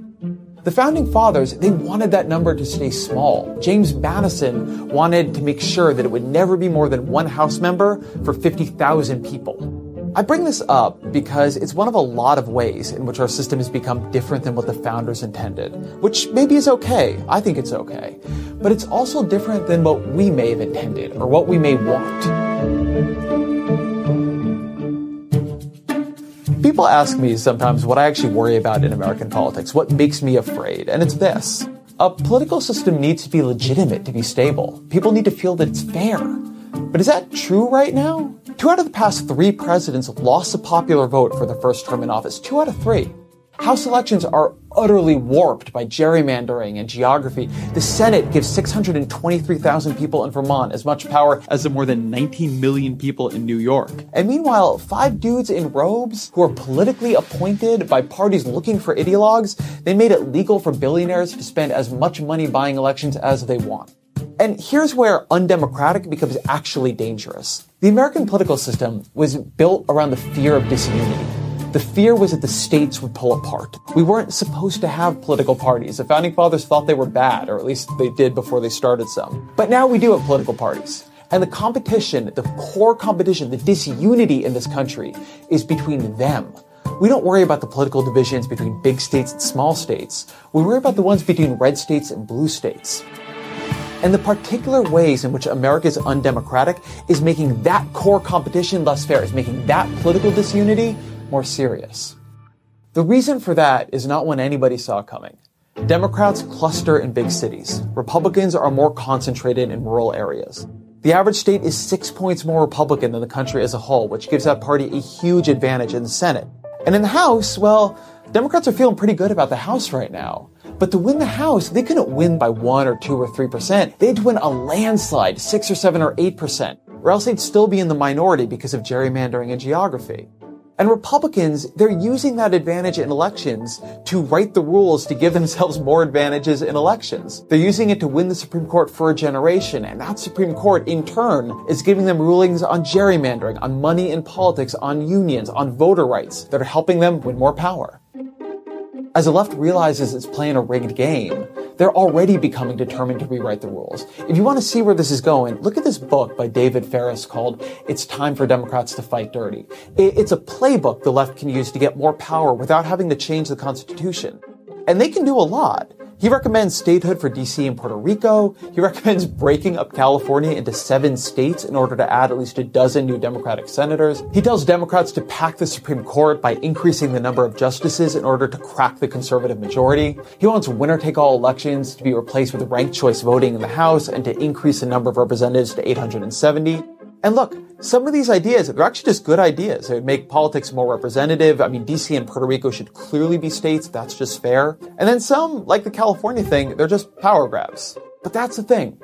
The founding fathers, they wanted that number to stay small. James Madison wanted to make sure that it would never be more than one House member for 50,000 people. I bring this up because it's one of a lot of ways in which our system has become different than what the founders intended, which maybe is okay. I think it's okay. But it's also different than what we may have intended or what we may want. People ask me sometimes what I actually worry about in American politics, what makes me afraid, and it's this. A political system needs to be legitimate to be stable. People need to feel that it's fair. But is that true right now? Two out of the past three presidents lost the popular vote for the first term in office. Two out of three. House elections are utterly warped by gerrymandering and geography. The Senate gives 623,000 people in Vermont as much power as the more than 19 million people in New York. And meanwhile, five dudes in robes who are politically appointed by parties looking for ideologues, they made it legal for billionaires to spend as much money buying elections as they want. And here's where undemocratic becomes actually dangerous. The American political system was built around the fear of disunity. The fear was that the states would pull apart. We weren't supposed to have political parties. The founding fathers thought they were bad, or at least they did before they started some. But now we do have political parties. And the competition, the core competition, the disunity in this country is between them. We don't worry about the political divisions between big states and small states. We worry about the ones between red states and blue states. And the particular ways in which America is undemocratic is making that core competition less fair, is making that political disunity more serious. The reason for that is not one anybody saw coming. Democrats cluster in big cities. Republicans are more concentrated in rural areas. The average state is six points more Republican than the country as a whole, which gives that party a huge advantage in the Senate. And in the House, well, Democrats are feeling pretty good about the House right now. But to win the House, they couldn't win by 1 or 2 or 3%. They had to win a landslide, 6 or 7 or 8%, or else they'd still be in the minority because of gerrymandering and geography. And Republicans, they're using that advantage in elections to write the rules to give themselves more advantages in elections. They're using it to win the Supreme Court for a generation, and that Supreme Court, in turn, is giving them rulings on gerrymandering, on money in politics, on unions, on voter rights that are helping them win more power. As the left realizes it's playing a rigged game, they're already becoming determined to rewrite the rules. If you want to see where this is going, look at this book by David Faris called It's Time for Democrats to Fight Dirty. It's a playbook the left can use to get more power without having to change the Constitution. And they can do a lot. He recommends statehood for DC and Puerto Rico. He recommends breaking up California into seven states in order to add at least a dozen new Democratic senators. He tells Democrats to pack the Supreme Court by increasing the number of justices in order to crack the conservative majority. He wants winner take all elections to be replaced with ranked choice voting in the House and to increase the number of representatives to 870. And look, some of these ideas, they're actually just good ideas. They would make politics more representative. I mean, DC and Puerto Rico should clearly be states. That's just fair. And then some, like the California thing, they're just power grabs. But that's the thing.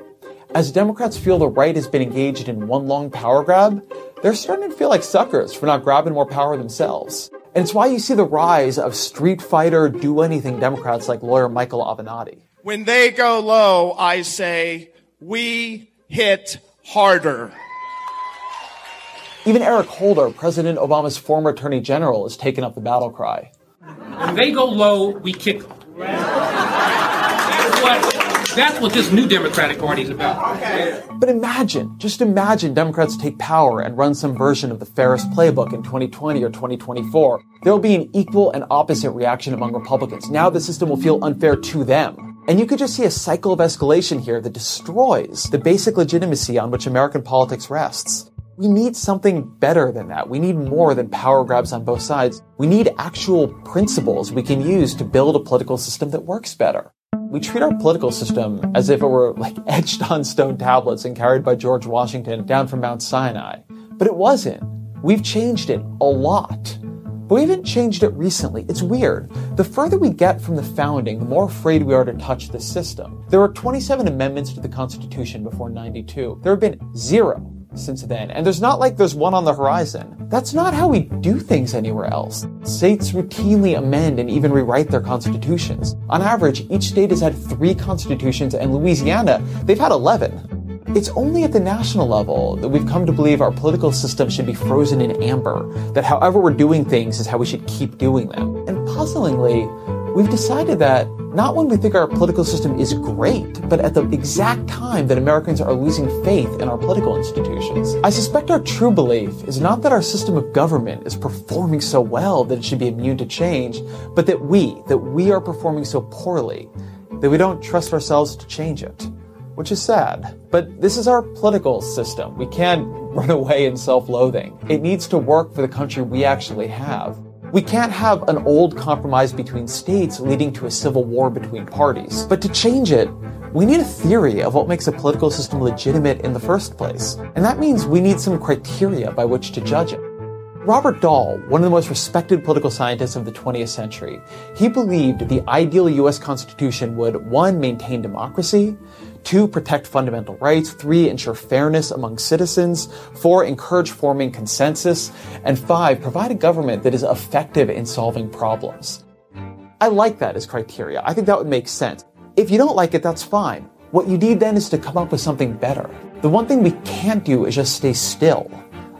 As Democrats feel the right has been engaged in one long power grab, they're starting to feel like suckers for not grabbing more power themselves. And it's why you see the rise of street fighter, do anything Democrats like lawyer Michael Avenatti. When they go low, I say, we hit harder. Even Eric Holder, President Obama's former attorney general, has taken up the battle cry. When they go low, we kick them. That's what, that's what this new Democratic Party is about. But imagine, just imagine Democrats take power and run some version of the Faris playbook in 2020 or 2024. There will be an equal and opposite reaction among Republicans. Now the system will feel unfair to them. And you could just see a cycle of escalation here that destroys the basic legitimacy on which American politics rests. We need something better than that. We need more than power grabs on both sides. We need actual principles we can use to build a political system that works better. We treat our political system as if it were like etched on stone tablets and carried by George Washington down from Mount Sinai. But it wasn't. We've changed it a lot. But we haven't changed it recently. It's weird. The further we get from the founding, the more afraid we are to touch the system. There were 27 amendments to the Constitution before 92. There have been zero since then. And there's not like there's one on the horizon. That's not how we do things anywhere else. States routinely amend and even rewrite their constitutions. On average, each state has had three constitutions, and Louisiana, they've had 11. It's only at the national level that we've come to believe our political system should be frozen in amber, that however we're doing things is how we should keep doing them. And puzzlingly, we've decided that not when we think our political system is great, but at the exact time that Americans are losing faith in our political institutions. I suspect our true belief is not that our system of government is performing so well that it should be immune to change, but that we, that we are performing so poorly that we don't trust ourselves to change it. Which is sad. But this is our political system. We can't run away in self-loathing. It needs to work for the country we actually have. We can't have an old compromise between states leading to a civil war between parties. But to change it, we need a theory of what makes a political system legitimate in the first place. And that means we need some criteria by which to judge it. Robert Dahl, one of the most respected political scientists of the 20th century, he believed the ideal US Constitution would, one, maintain democracy, Two, protect fundamental rights. Three, ensure fairness among citizens. Four, encourage forming consensus. And five, provide a government that is effective in solving problems. I like that as criteria. I think that would make sense. If you don't like it, that's fine. What you need then is to come up with something better. The one thing we can't do is just stay still.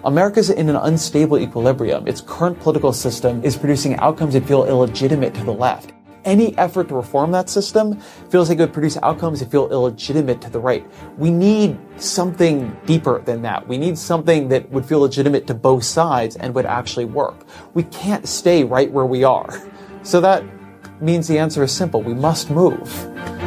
America's in an unstable equilibrium. Its current political system is producing outcomes that feel illegitimate to the left any effort to reform that system feels like it would produce outcomes that feel illegitimate to the right. We need something deeper than that. We need something that would feel legitimate to both sides and would actually work. We can't stay right where we are. So that means the answer is simple. We must move.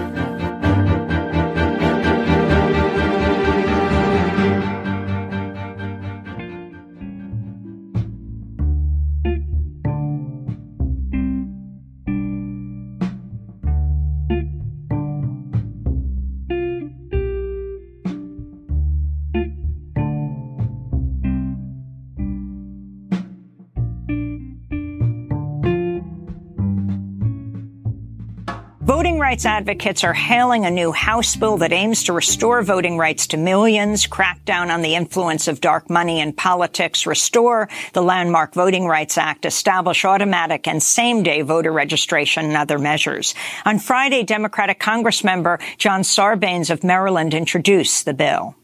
Rights advocates are hailing a new House bill that aims to restore voting rights to millions, crack down on the influence of dark money in politics, restore the landmark Voting Rights Act, establish automatic and same-day voter registration and other measures. On Friday, Democratic Congressmember John Sarbanes of Maryland introduced the bill.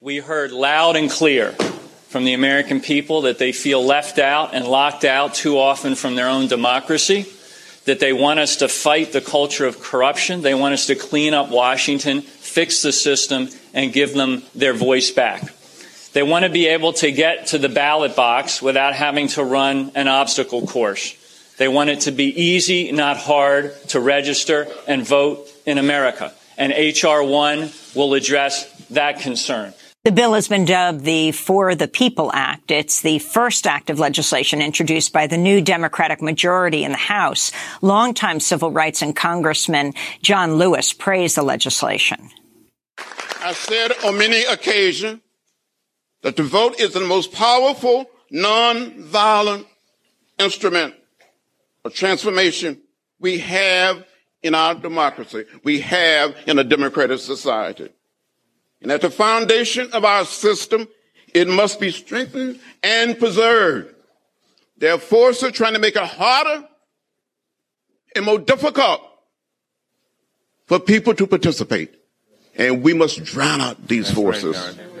We heard loud and clear from the American people that they feel left out and locked out too often from their own democracy that they want us to fight the culture of corruption. They want us to clean up Washington, fix the system, and give them their voice back. They want to be able to get to the ballot box without having to run an obstacle course. They want it to be easy, not hard, to register and vote in America. And H.R. 1 will address that concern. The bill has been dubbed the For the People Act. It's the first act of legislation introduced by the new Democratic majority in the House. Longtime civil rights and Congressman John Lewis praised the legislation. I've said on many occasions that the vote is the most powerful nonviolent instrument of transformation we have in our democracy, we have in a democratic society. And at the foundation of our system, it must be strengthened and preserved. There are forces trying to make it harder and more difficult for people to participate. And we must drown out these That's forces. Right,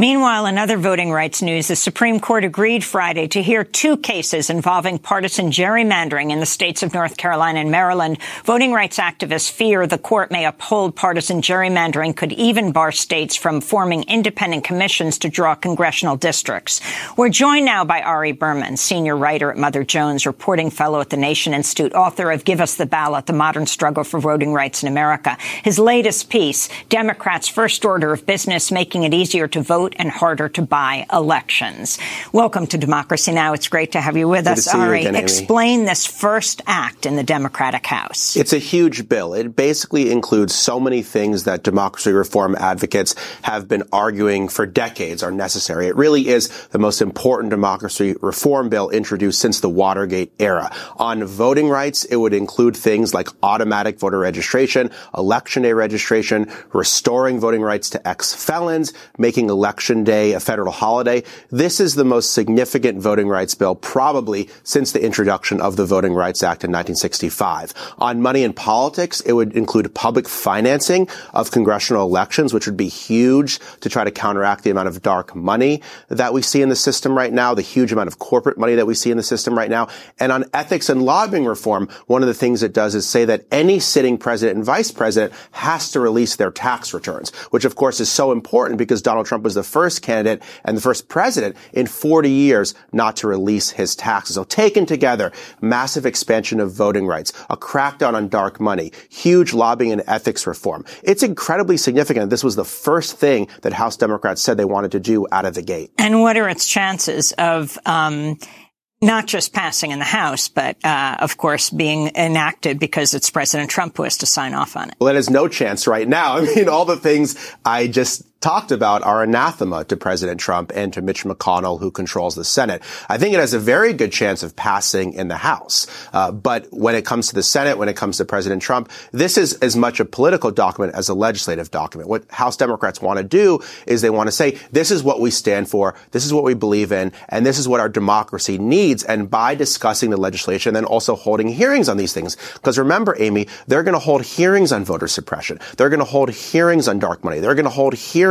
Meanwhile, in other voting rights news, the Supreme Court agreed Friday to hear two cases involving partisan gerrymandering in the states of North Carolina and Maryland. Voting rights activists fear the court may uphold partisan gerrymandering could even bar states from forming independent commissions to draw congressional districts. We're joined now by Ari Berman, senior writer at Mother Jones, reporting fellow at the Nation Institute, author of Give Us the Ballot, The Modern Struggle for Voting Rights in America. His latest piece, Democrats' First Order of Business, Making It Easier to Vote vote and harder to buy elections. Welcome to Democracy Now! It's great to have you with Good us, Ari. Again, Explain this first act in the Democratic House. It's a huge bill. It basically includes so many things that democracy reform advocates have been arguing for decades are necessary. It really is the most important democracy reform bill introduced since the Watergate era. On voting rights, it would include things like automatic voter registration, election day registration, restoring voting rights to ex-felons, making election Election Day, a federal holiday. This is the most significant voting rights bill probably since the introduction of the Voting Rights Act in 1965. On money in politics, it would include public financing of congressional elections, which would be huge to try to counteract the amount of dark money that we see in the system right now, the huge amount of corporate money that we see in the system right now. And on ethics and lobbying reform, one of the things it does is say that any sitting president and vice president has to release their tax returns, which of course is so important because Donald Trump was the first candidate and the first president in 40 years not to release his taxes. So taken together, massive expansion of voting rights, a crackdown on dark money, huge lobbying and ethics reform. It's incredibly significant. This was the first thing that House Democrats said they wanted to do out of the gate. And what are its chances of um, not just passing in the House, but uh, of course being enacted because it's President Trump who has to sign off on it. Well, it has no chance right now. I mean, all the things I just talked about are anathema to President Trump and to Mitch McConnell, who controls the Senate. I think it has a very good chance of passing in the House. Uh, but when it comes to the Senate, when it comes to President Trump, this is as much a political document as a legislative document. What House Democrats want to do is they want to say, this is what we stand for, this is what we believe in, and this is what our democracy needs. And by discussing the legislation, then also holding hearings on these things. Because remember, Amy, they're going to hold hearings on voter suppression. They're going to hold hearings on dark money. They're going to hold hearings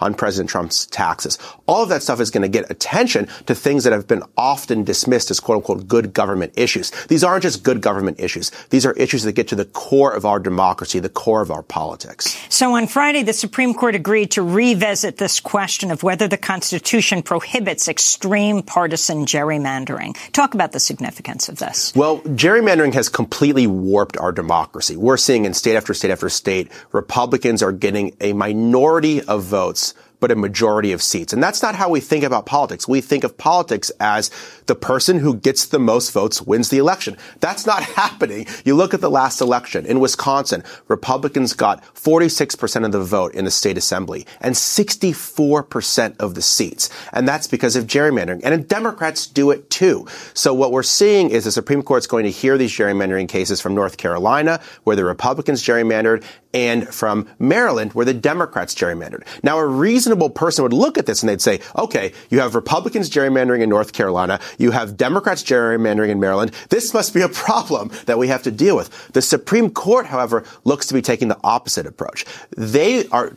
on President Trump's taxes. All of that stuff is going to get attention to things that have been often dismissed as quote unquote good government issues. These aren't just good government issues. These are issues that get to the core of our democracy, the core of our politics. So on Friday, the Supreme Court agreed to revisit this question of whether the Constitution prohibits extreme partisan gerrymandering. Talk about the significance of this. Well, gerrymandering has completely warped our democracy. We're seeing in state after state after state, Republicans are getting a minority of votes but a majority of seats. And that's not how we think about politics. We think of politics as the person who gets the most votes wins the election. That's not happening. You look at the last election in Wisconsin, Republicans got 46% of the vote in the state assembly and 64% of the seats. And that's because of gerrymandering. And Democrats do it too. So what we're seeing is the Supreme Court's going to hear these gerrymandering cases from North Carolina, where the Republicans gerrymandered, and from Maryland, where the Democrats gerrymandered. Now, a reasonable person would look at this and they'd say, okay, you have Republicans gerrymandering in North Carolina. You have Democrats gerrymandering in Maryland. This must be a problem that we have to deal with. The Supreme Court, however, looks to be taking the opposite approach. They are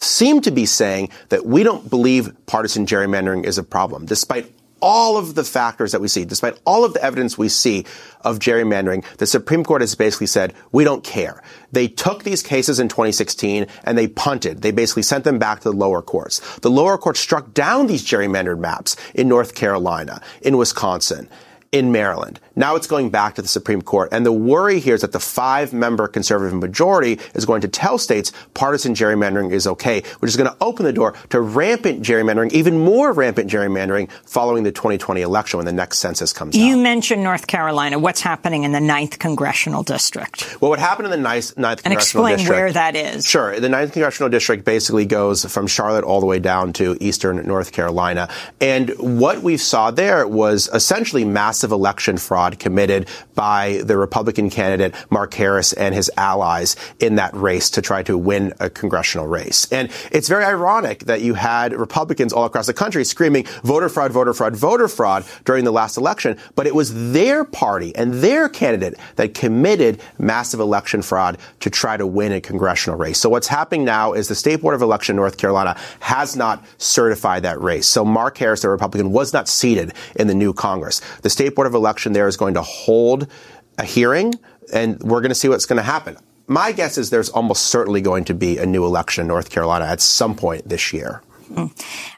seem to be saying that we don't believe partisan gerrymandering is a problem, despite all of the factors that we see, despite all of the evidence we see of gerrymandering, the Supreme Court has basically said, we don't care. They took these cases in 2016 and they punted. They basically sent them back to the lower courts. The lower courts struck down these gerrymandered maps in North Carolina, in Wisconsin in Maryland. Now it's going back to the Supreme Court. And the worry here is that the five member conservative majority is going to tell states partisan gerrymandering is okay, which is going to open the door to rampant gerrymandering, even more rampant gerrymandering following the 2020 election when the next census comes you out. You mentioned North Carolina. What's happening in the 9th congressional district? Well, what happened in the 9th, 9th and congressional explain district. where that is. Sure. The 9th congressional district basically goes from Charlotte all the way down to eastern North Carolina. And what we saw there was essentially massive election fraud committed by the Republican candidate Mark Harris and his allies in that race to try to win a congressional race. And it's very ironic that you had Republicans all across the country screaming voter fraud, voter fraud, voter fraud during the last election, but it was their party and their candidate that committed massive election fraud to try to win a congressional race. So what's happening now is the State Board of Election North Carolina has not certified that race. So Mark Harris, the Republican, was not seated in the new Congress. The State Board of Election there is going to hold a hearing and we're going to see what's going to happen. My guess is there's almost certainly going to be a new election in North Carolina at some point this year.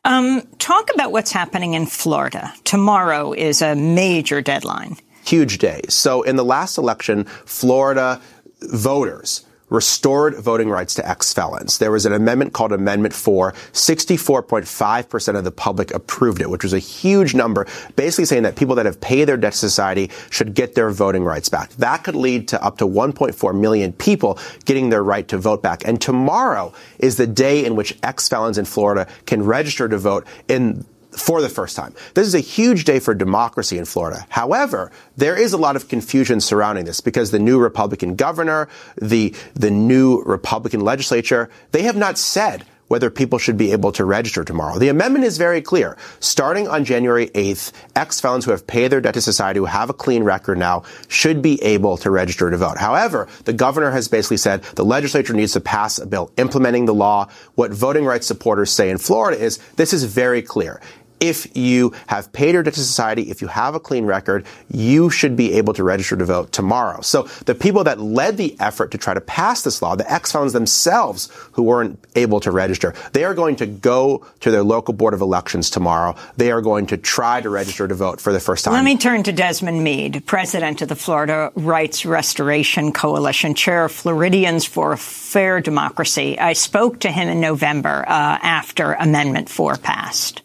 Um, talk about what's happening in Florida. Tomorrow is a major deadline. Huge day. So in the last election, Florida voters restored voting rights to ex-felons. There was an amendment called Amendment 4. 64.5% of the public approved it, which was a huge number, basically saying that people that have paid their debt to society should get their voting rights back. That could lead to up to 1.4 million people getting their right to vote back. And tomorrow is the day in which ex-felons in Florida can register to vote in for the first time. This is a huge day for democracy in Florida. However, there is a lot of confusion surrounding this because the new Republican governor, the, the new Republican legislature, they have not said whether people should be able to register tomorrow. The amendment is very clear. Starting on January 8th, ex-felons who have paid their debt to society, who have a clean record now, should be able to register to vote. However, the governor has basically said the legislature needs to pass a bill implementing the law. What voting rights supporters say in Florida is this is very clear if you have paid your debt to society, if you have a clean record, you should be able to register to vote tomorrow. So the people that led the effort to try to pass this law, the ex-felons themselves who weren't able to register, they are going to go to their local board of elections tomorrow. They are going to try to register to vote for the first time. Let me turn to Desmond Meade, president of the Florida Rights Restoration Coalition, chair of Floridians for a Fair Democracy. I spoke to him in November uh, after Amendment 4 passed.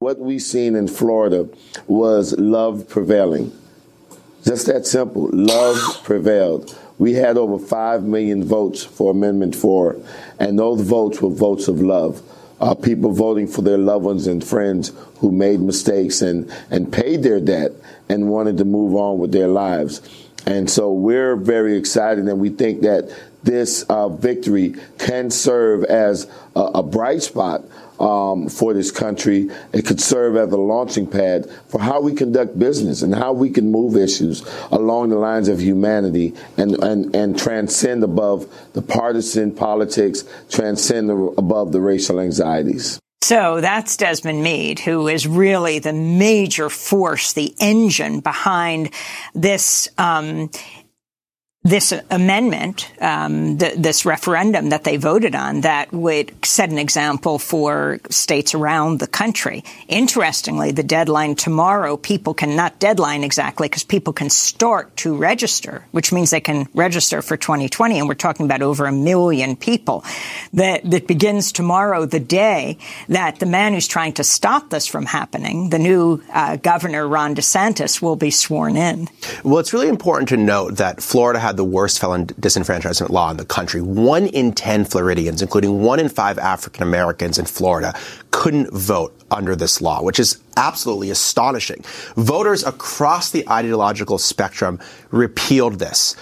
What we've seen in Florida was love prevailing. Just that simple. Love prevailed. we had over 5 million votes for Amendment 4, and those votes were votes of love. Uh, people voting for their loved ones and friends who made mistakes and, and paid their debt and wanted to move on with their lives. And so we're very excited, and we think that this uh, victory can serve as a, a bright spot um, for this country. It could serve as a launching pad for how we conduct business and how we can move issues along the lines of humanity and, and, and transcend above the partisan politics, transcend the, above the racial anxieties. So that's Desmond Meade, who is really the major force, the engine behind this um, this amendment, um, th- this referendum that they voted on, that would set an example for states around the country. Interestingly, the deadline tomorrow, people can not deadline exactly because people can start to register, which means they can register for 2020, and we're talking about over a million people. That that begins tomorrow, the day that the man who's trying to stop this from happening, the new uh, governor Ron DeSantis, will be sworn in. Well, it's really important to note that Florida had the worst felon disenfranchisement law in the country. One in 10 Floridians, including one in five African Americans in Florida, couldn't vote under this law, which is absolutely astonishing. Voters across the ideological spectrum repealed this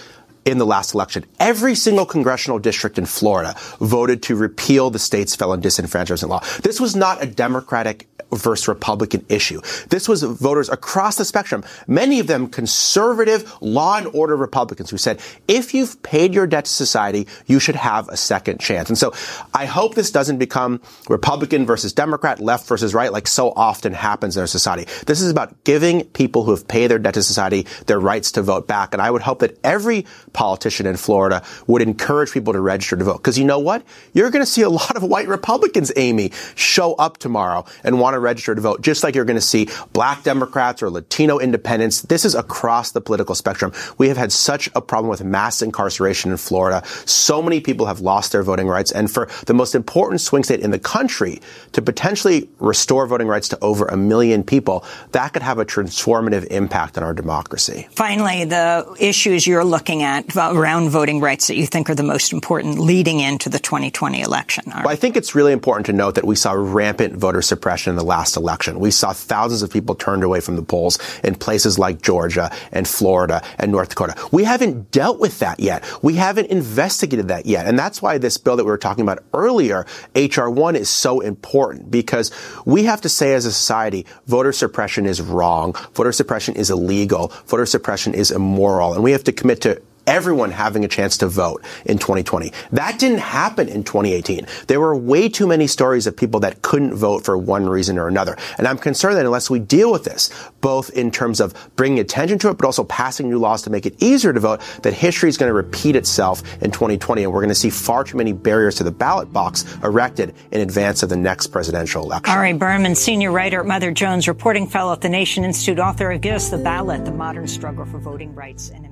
in the last election. Every single congressional district in Florida voted to repeal the state's felon disenfranchisement law. This was not a Democratic versus Republican issue. This was voters across the spectrum, many of them conservative law and order Republicans who said, if you've paid your debt to society, you should have a second chance. And so I hope this doesn't become Republican versus Democrat, left versus right, like so often happens in our society. This is about giving people who have paid their debt to society their rights to vote back. And I would hope that every politician in Florida would encourage people to register to vote. Because you know what? You're going to see a lot of white Republicans, Amy, show up tomorrow and want to register to vote, just like you're going to see black Democrats or Latino independents. This is across the political spectrum. We have had such a problem with mass incarceration in Florida. So many people have lost their voting rights. And for the most important swing state in the country to potentially restore voting rights to over a million people, that could have a transformative impact on our democracy. Finally, the issues you're looking at around voting rights that you think are the most important leading into the 2020 election. Well, I think it's really important to note that we saw rampant voter suppression in the last election. We saw thousands of people turned away from the polls in places like Georgia and Florida and North Dakota. We haven't dealt with that yet. We haven't investigated that yet. And that's why this bill that we were talking about earlier, HR 1, is so important because we have to say as a society, voter suppression is wrong. Voter suppression is illegal. Voter suppression is immoral. And we have to commit to everyone having a chance to vote in 2020. That didn't happen in 2018. There were way too many stories of people that couldn't vote for one reason or another. And I'm concerned that unless we deal with this, both in terms of bringing attention to it, but also passing new laws to make it easier to vote, that history is going to repeat itself in 2020. And we're going to see far too many barriers to the ballot box erected in advance of the next presidential election. Ari Berman, senior writer at Mother Jones, reporting fellow at the Nation Institute, author of Give Us the Ballot, The Modern Struggle for Voting Rights in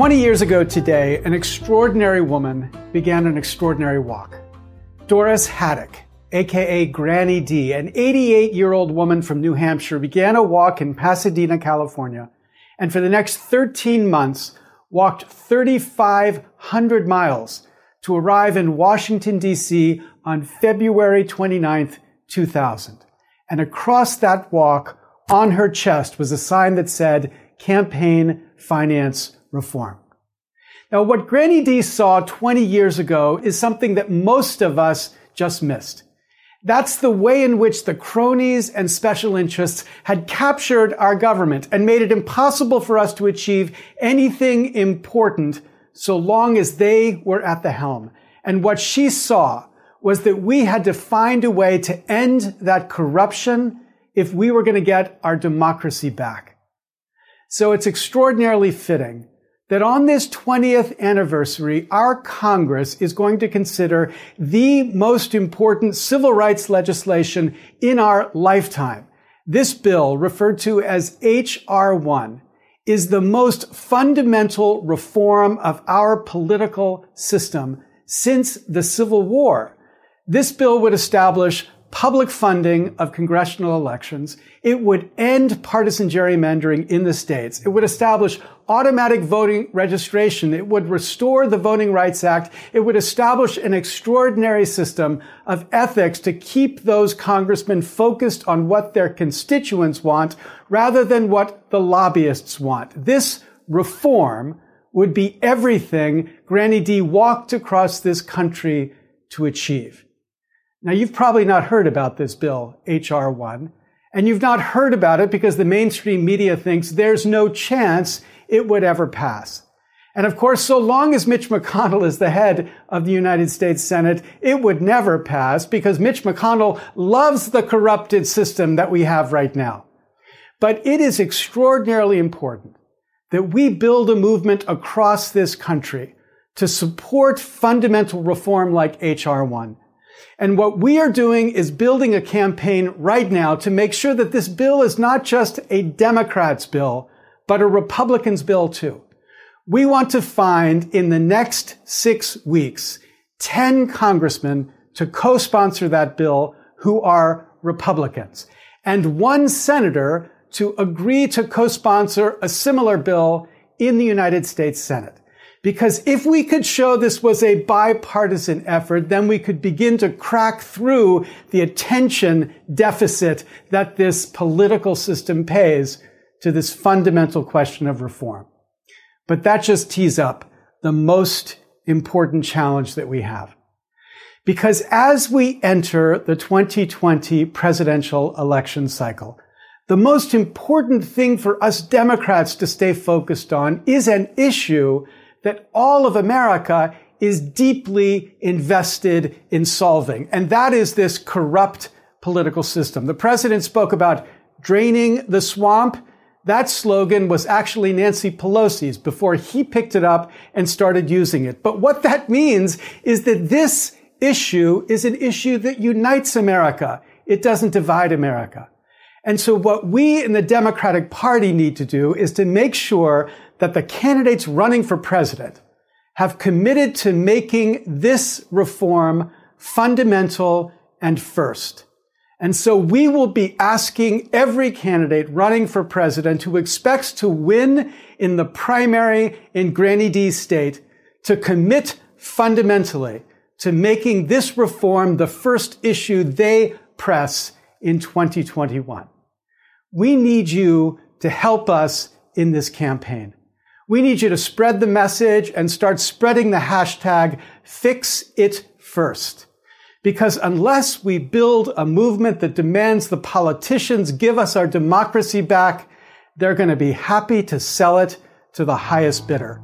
20 years ago today, an extraordinary woman began an extraordinary walk. Doris Haddock, aka Granny D, an 88 year old woman from New Hampshire, began a walk in Pasadena, California, and for the next 13 months walked 3,500 miles to arrive in Washington, D.C. on February 29th, 2000. And across that walk, on her chest was a sign that said, Campaign Finance reform. Now, what Granny D saw 20 years ago is something that most of us just missed. That's the way in which the cronies and special interests had captured our government and made it impossible for us to achieve anything important so long as they were at the helm. And what she saw was that we had to find a way to end that corruption if we were going to get our democracy back. So it's extraordinarily fitting that on this 20th anniversary, our Congress is going to consider the most important civil rights legislation in our lifetime. This bill, referred to as H.R. 1, is the most fundamental reform of our political system since the Civil War. This bill would establish public funding of congressional elections. It would end partisan gerrymandering in the states. It would establish automatic voting registration. It would restore the Voting Rights Act. It would establish an extraordinary system of ethics to keep those congressmen focused on what their constituents want rather than what the lobbyists want. This reform would be everything Granny D walked across this country to achieve. Now, you've probably not heard about this bill, H.R. 1, and you've not heard about it because the mainstream media thinks there's no chance it would ever pass. And of course, so long as Mitch McConnell is the head of the United States Senate, it would never pass because Mitch McConnell loves the corrupted system that we have right now. But it is extraordinarily important that we build a movement across this country to support fundamental reform like H.R. 1 and what we are doing is building a campaign right now to make sure that this bill is not just a Democrats bill, but a Republicans bill too. We want to find in the next six weeks 10 congressmen to co-sponsor that bill who are Republicans and one senator to agree to co-sponsor a similar bill in the United States Senate. Because if we could show this was a bipartisan effort, then we could begin to crack through the attention deficit that this political system pays to this fundamental question of reform. But that just tees up the most important challenge that we have. Because as we enter the 2020 presidential election cycle, the most important thing for us Democrats to stay focused on is an issue that all of America is deeply invested in solving. And that is this corrupt political system. The president spoke about draining the swamp. That slogan was actually Nancy Pelosi's before he picked it up and started using it. But what that means is that this issue is an issue that unites America. It doesn't divide America. And so what we in the Democratic Party need to do is to make sure that the candidates running for president have committed to making this reform fundamental and first. And so we will be asking every candidate running for president who expects to win in the primary in Granny D state to commit fundamentally to making this reform the first issue they press in 2021. We need you to help us in this campaign. We need you to spread the message and start spreading the hashtag fix it first. Because unless we build a movement that demands the politicians give us our democracy back, they're going to be happy to sell it to the highest bidder.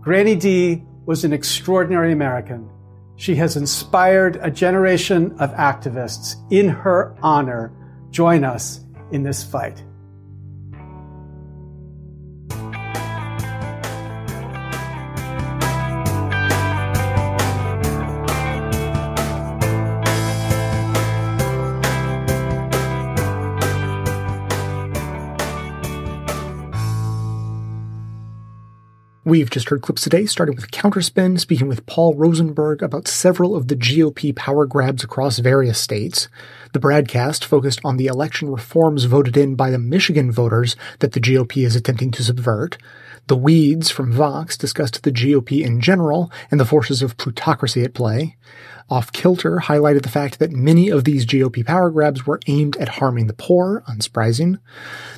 Granny D was an extraordinary American. She has inspired a generation of activists. In her honor, join us in this fight. We've just heard clips today, starting with Counterspin, speaking with Paul Rosenberg about several of the GOP power grabs across various states. The broadcast focused on the election reforms voted in by the Michigan voters that the GOP is attempting to subvert. The Weeds from Vox discussed the GOP in general and the forces of plutocracy at play. Off Kilter highlighted the fact that many of these GOP power grabs were aimed at harming the poor, unsurprising.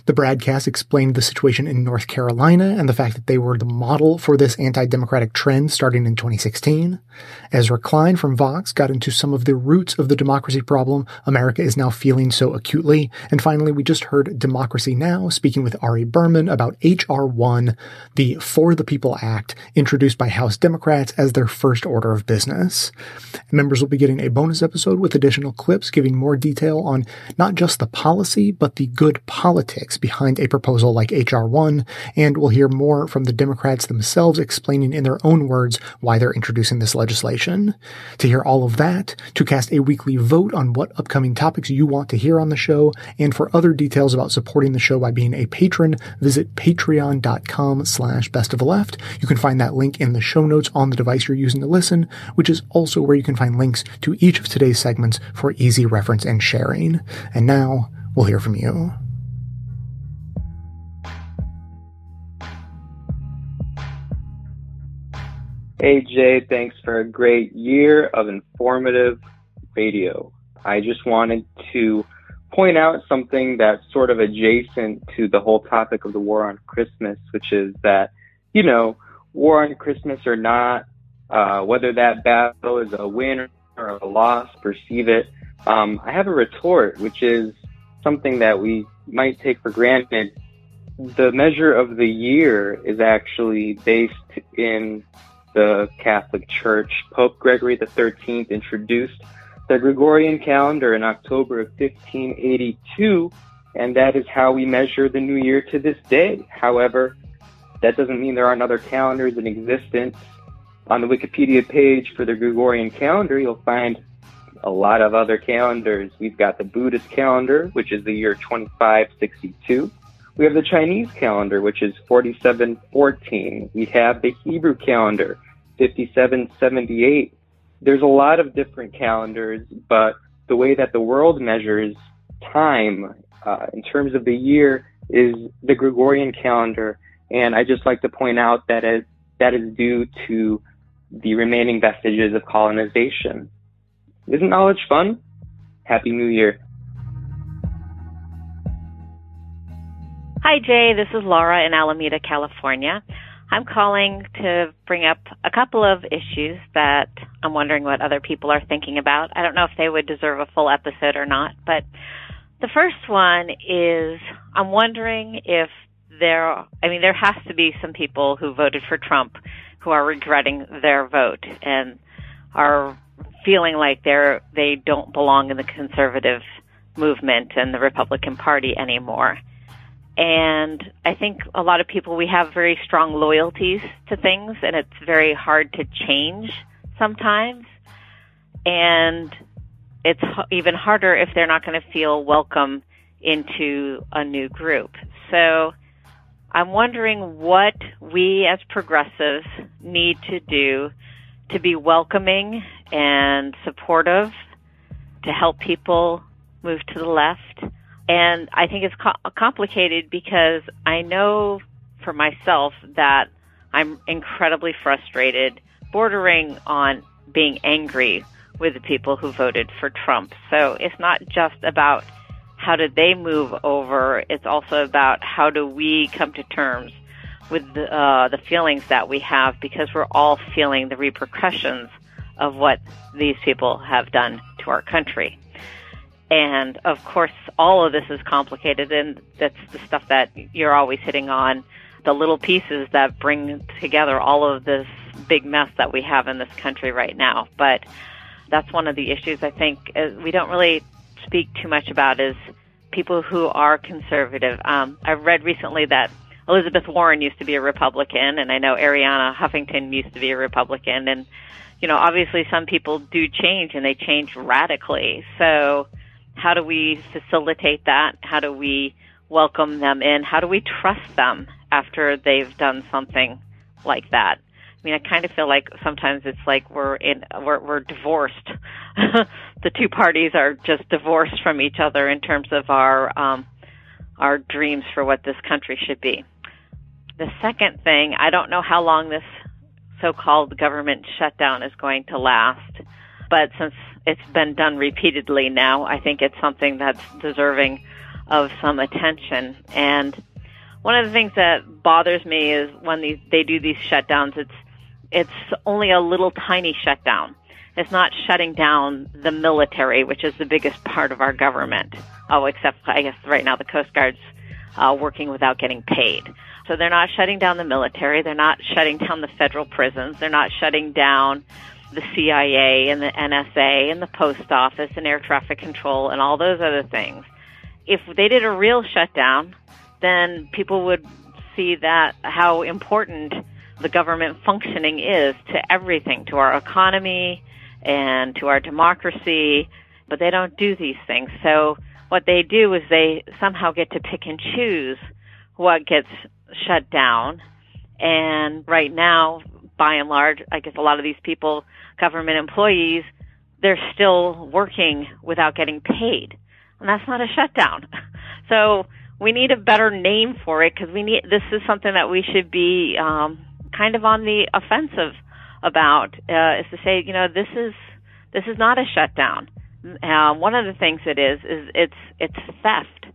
The broadcast explained the situation in North Carolina and the fact that they were the model for this anti-democratic trend starting in 2016. Ezra Klein from Vox got into some of the roots of the democracy problem America is now feeling so acutely. And finally, we just heard Democracy Now! speaking with Ari Berman about H.R. 1, the For the People Act introduced by House Democrats as their first order of business. Members will be getting a bonus episode with additional clips giving more detail on not just the policy, but the good politics behind a proposal like H.R. 1, and we'll hear more from the Democrats themselves explaining in their own words why they're introducing this legislation. To hear all of that, to cast a weekly vote on what upcoming topics you want to hear on the show, and for other details about supporting the show by being a patron, visit patreon.com slash best of the left. You can find that link in the show notes on the device you're using to listen, which is also where you can find links to each of today's segments for easy reference and sharing. And now, we'll hear from you. Hey Jay, thanks for a great year of informative radio. I just wanted to point out something that's sort of adjacent to the whole topic of the war on Christmas, which is that, you know, war on Christmas or not, uh, whether that battle is a win or a loss, perceive it. Um, I have a retort, which is something that we might take for granted. The measure of the year is actually based in the Catholic Church. Pope Gregory XIII introduced the Gregorian calendar in October of 1582, and that is how we measure the new year to this day. However, that doesn't mean there aren't other calendars in existence. On the Wikipedia page for the Gregorian calendar, you'll find a lot of other calendars. We've got the Buddhist calendar, which is the year 2562. We have the Chinese calendar, which is 4714. We have the Hebrew calendar, 5778. There's a lot of different calendars, but the way that the world measures time uh, in terms of the year is the Gregorian calendar. And I just like to point out that it, that is due to the remaining vestiges of colonization. Isn't knowledge fun? Happy New Year. Hi, Jay. This is Laura in Alameda, California. I'm calling to bring up a couple of issues that I'm wondering what other people are thinking about. I don't know if they would deserve a full episode or not, but the first one is I'm wondering if there, I mean, there has to be some people who voted for Trump who are regretting their vote and are feeling like they're, they don't belong in the conservative movement and the Republican Party anymore. And I think a lot of people, we have very strong loyalties to things and it's very hard to change sometimes. And it's even harder if they're not going to feel welcome into a new group. So I'm wondering what we as progressives need to do to be welcoming and supportive to help people move to the left and I think it's co- complicated because I know for myself that I'm incredibly frustrated, bordering on being angry with the people who voted for Trump. So it's not just about how did they move over, it's also about how do we come to terms with the, uh, the feelings that we have because we're all feeling the repercussions of what these people have done to our country. And of course, all of this is complicated, and that's the stuff that you're always hitting on the little pieces that bring together all of this big mess that we have in this country right now. But that's one of the issues I think uh, we don't really speak too much about is people who are conservative. Um, I've read recently that Elizabeth Warren used to be a Republican, and I know Arianna Huffington used to be a Republican, and you know, obviously some people do change and they change radically. So how do we facilitate that? How do we welcome them in? How do we trust them after they've done something like that? I mean, I kind of feel like sometimes it's like we're in we're, we're divorced. the two parties are just divorced from each other in terms of our um, our dreams for what this country should be. The second thing, I don't know how long this so-called government shutdown is going to last, but since it's been done repeatedly now. I think it's something that's deserving of some attention. And one of the things that bothers me is when these, they do these shutdowns, it's, it's only a little tiny shutdown. It's not shutting down the military, which is the biggest part of our government. Oh, except I guess right now the Coast Guard's uh, working without getting paid. So they're not shutting down the military. They're not shutting down the federal prisons. They're not shutting down the CIA and the NSA and the post office and air traffic control and all those other things. If they did a real shutdown, then people would see that how important the government functioning is to everything, to our economy and to our democracy, but they don't do these things. So what they do is they somehow get to pick and choose what gets shut down. And right now, by and large, I guess a lot of these people, government employees, they're still working without getting paid. And that's not a shutdown. So we need a better name for it because we need, this is something that we should be, um, kind of on the offensive about, uh, is to say, you know, this is, this is not a shutdown. Uh, one of the things it is, is it's, it's theft.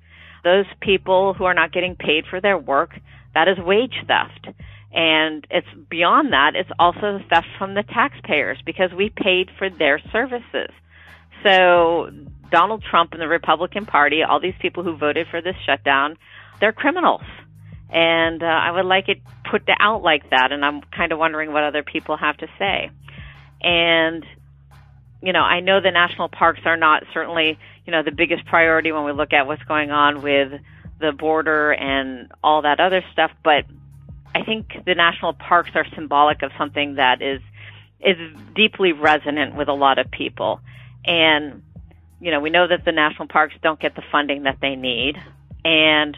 Those people who are not getting paid for their work, that is wage theft. And it's beyond that, it's also theft from the taxpayers because we paid for their services. So Donald Trump and the Republican Party, all these people who voted for this shutdown, they're criminals. And uh, I would like it put out like that, and I'm kind of wondering what other people have to say. And, you know, I know the national parks are not certainly, you know, the biggest priority when we look at what's going on with the border and all that other stuff, but I think the national parks are symbolic of something that is is deeply resonant with a lot of people. And you know, we know that the national parks don't get the funding that they need, and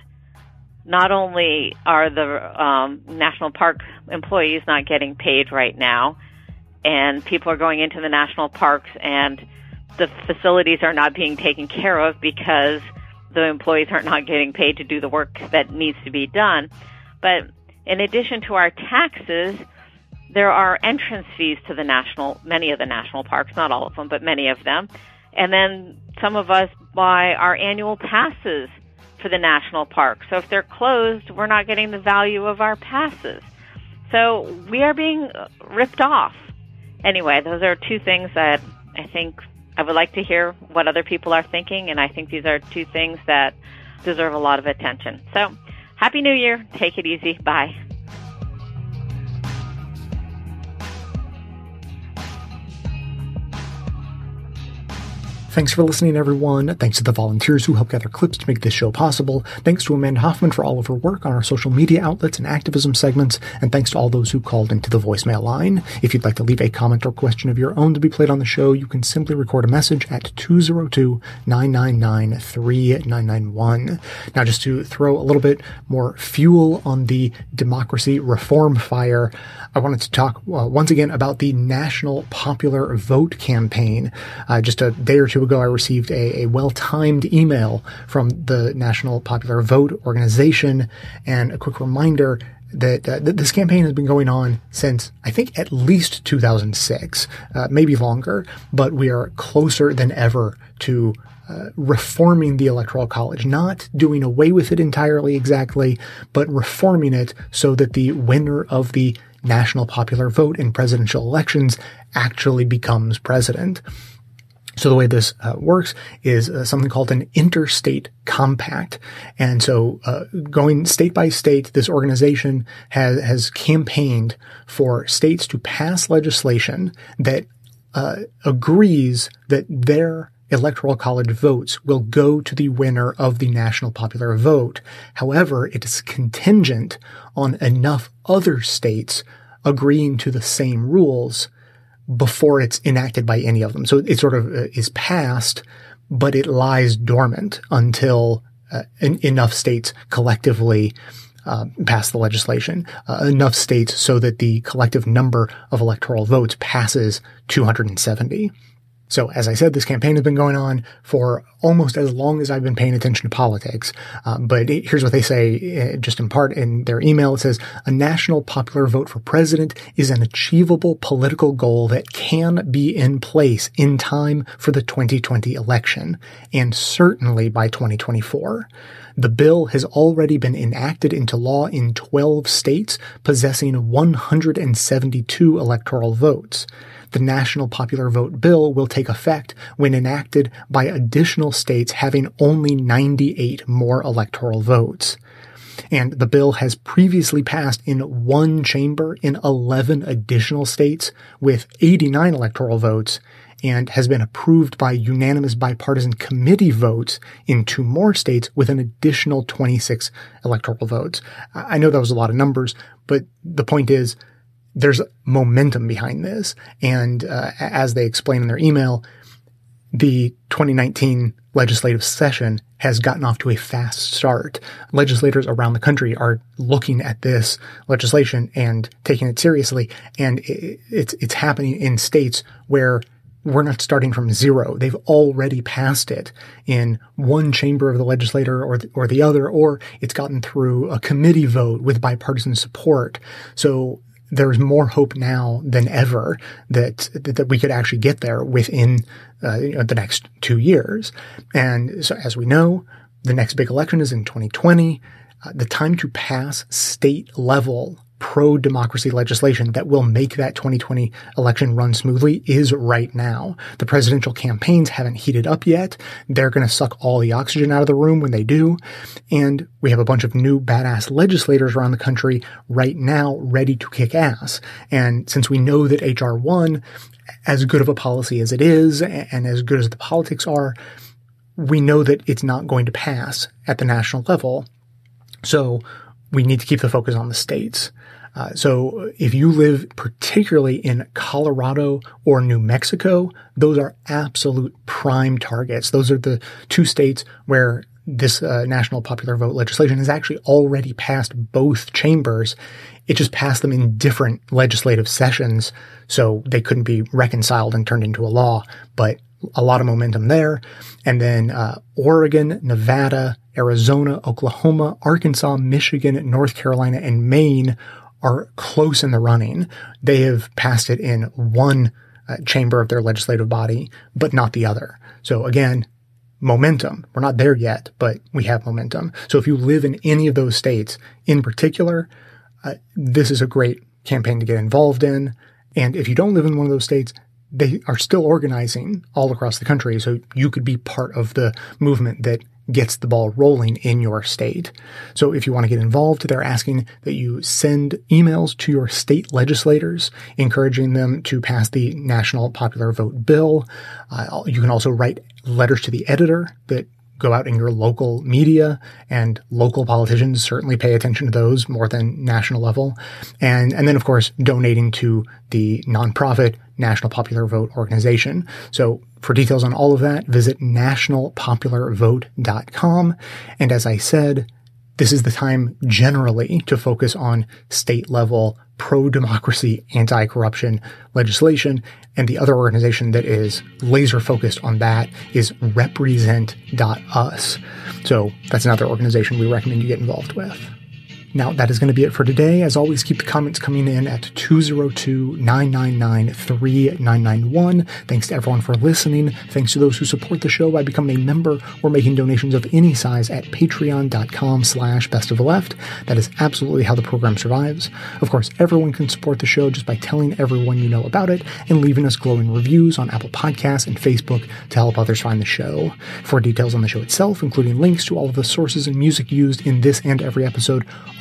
not only are the um, national park employees not getting paid right now, and people are going into the national parks and the facilities are not being taken care of because the employees are not getting paid to do the work that needs to be done. But in addition to our taxes, there are entrance fees to the national, many of the national parks, not all of them, but many of them. And then some of us buy our annual passes the national park. So if they're closed, we're not getting the value of our passes. So we are being ripped off. Anyway, those are two things that I think I would like to hear what other people are thinking, and I think these are two things that deserve a lot of attention. So, Happy New Year. Take it easy. Bye. Thanks for listening, everyone. Thanks to the volunteers who help gather clips to make this show possible. Thanks to Amanda Hoffman for all of her work on our social media outlets and activism segments. And thanks to all those who called into the voicemail line. If you'd like to leave a comment or question of your own to be played on the show, you can simply record a message at 202-999-3991. Now, just to throw a little bit more fuel on the democracy reform fire, I wanted to talk uh, once again about the National Popular Vote campaign. Uh, just a day or two ago, I received a, a well-timed email from the National Popular Vote organization, and a quick reminder that, uh, that this campaign has been going on since I think at least 2006, uh, maybe longer, but we are closer than ever to uh, reforming the electoral college, not doing away with it entirely exactly, but reforming it so that the winner of the national popular vote in presidential elections actually becomes president. So the way this uh, works is uh, something called an interstate compact. And so, uh, going state by state, this organization has, has campaigned for states to pass legislation that uh, agrees that their electoral college votes will go to the winner of the national popular vote. However, it is contingent on enough other states agreeing to the same rules before it's enacted by any of them. So it sort of uh, is passed, but it lies dormant until uh, en- enough states collectively uh, pass the legislation, uh, enough states so that the collective number of electoral votes passes 270. So, as I said, this campaign has been going on for almost as long as I've been paying attention to politics. Um, but here's what they say, uh, just in part in their email. It says, a national popular vote for president is an achievable political goal that can be in place in time for the 2020 election, and certainly by 2024. The bill has already been enacted into law in 12 states possessing 172 electoral votes the National Popular Vote Bill will take effect when enacted by additional states having only 98 more electoral votes. And the bill has previously passed in one chamber in 11 additional states with 89 electoral votes and has been approved by unanimous bipartisan committee votes in two more states with an additional 26 electoral votes. I know that was a lot of numbers, but the point is there's momentum behind this. And uh, as they explain in their email, the 2019 legislative session has gotten off to a fast start. Legislators around the country are looking at this legislation and taking it seriously. And it's, it's happening in states where we're not starting from zero. They've already passed it in one chamber of the legislature or the, or the other, or it's gotten through a committee vote with bipartisan support. So there's more hope now than ever that that, we could actually get there within uh, you know, the next two years. And so, as we know, the next big election is in 2020. Uh, the time to pass state level pro democracy legislation that will make that 2020 election run smoothly is right now. The presidential campaigns haven't heated up yet. They're going to suck all the oxygen out of the room when they do. And we have a bunch of new badass legislators around the country right now ready to kick ass. And since we know that HR 1, as good of a policy as it is and as good as the politics are, we know that it's not going to pass at the national level. So we need to keep the focus on the states. Uh, so if you live particularly in Colorado or New Mexico, those are absolute prime targets. Those are the two states where this uh, national popular vote legislation has actually already passed both chambers. It just passed them in different legislative sessions, so they couldn't be reconciled and turned into a law. But a lot of momentum there. And then uh, Oregon, Nevada, Arizona, Oklahoma, Arkansas, Michigan, North Carolina, and Maine are close in the running. They have passed it in one uh, chamber of their legislative body, but not the other. So again, momentum. We're not there yet, but we have momentum. So if you live in any of those states in particular, uh, this is a great campaign to get involved in. And if you don't live in one of those states, they are still organizing all across the country. So you could be part of the movement that gets the ball rolling in your state. So if you want to get involved, they're asking that you send emails to your state legislators, encouraging them to pass the national popular vote bill. Uh, you can also write letters to the editor that go out in your local media and local politicians certainly pay attention to those more than national level. And, and then of course donating to the nonprofit National Popular Vote organization. So for details on all of that, visit nationalpopularvote.com. And as I said, this is the time generally to focus on state level pro-democracy, anti-corruption legislation. And the other organization that is laser focused on that is represent.us. So that's another organization we recommend you get involved with. Now, that is going to be it for today. As always, keep the comments coming in at 202-999-3991. Thanks to everyone for listening. Thanks to those who support the show by becoming a member or making donations of any size at patreon.com slash best of the left. That is absolutely how the program survives. Of course, everyone can support the show just by telling everyone you know about it and leaving us glowing reviews on Apple Podcasts and Facebook to help others find the show. For details on the show itself, including links to all of the sources and music used in this and every episode,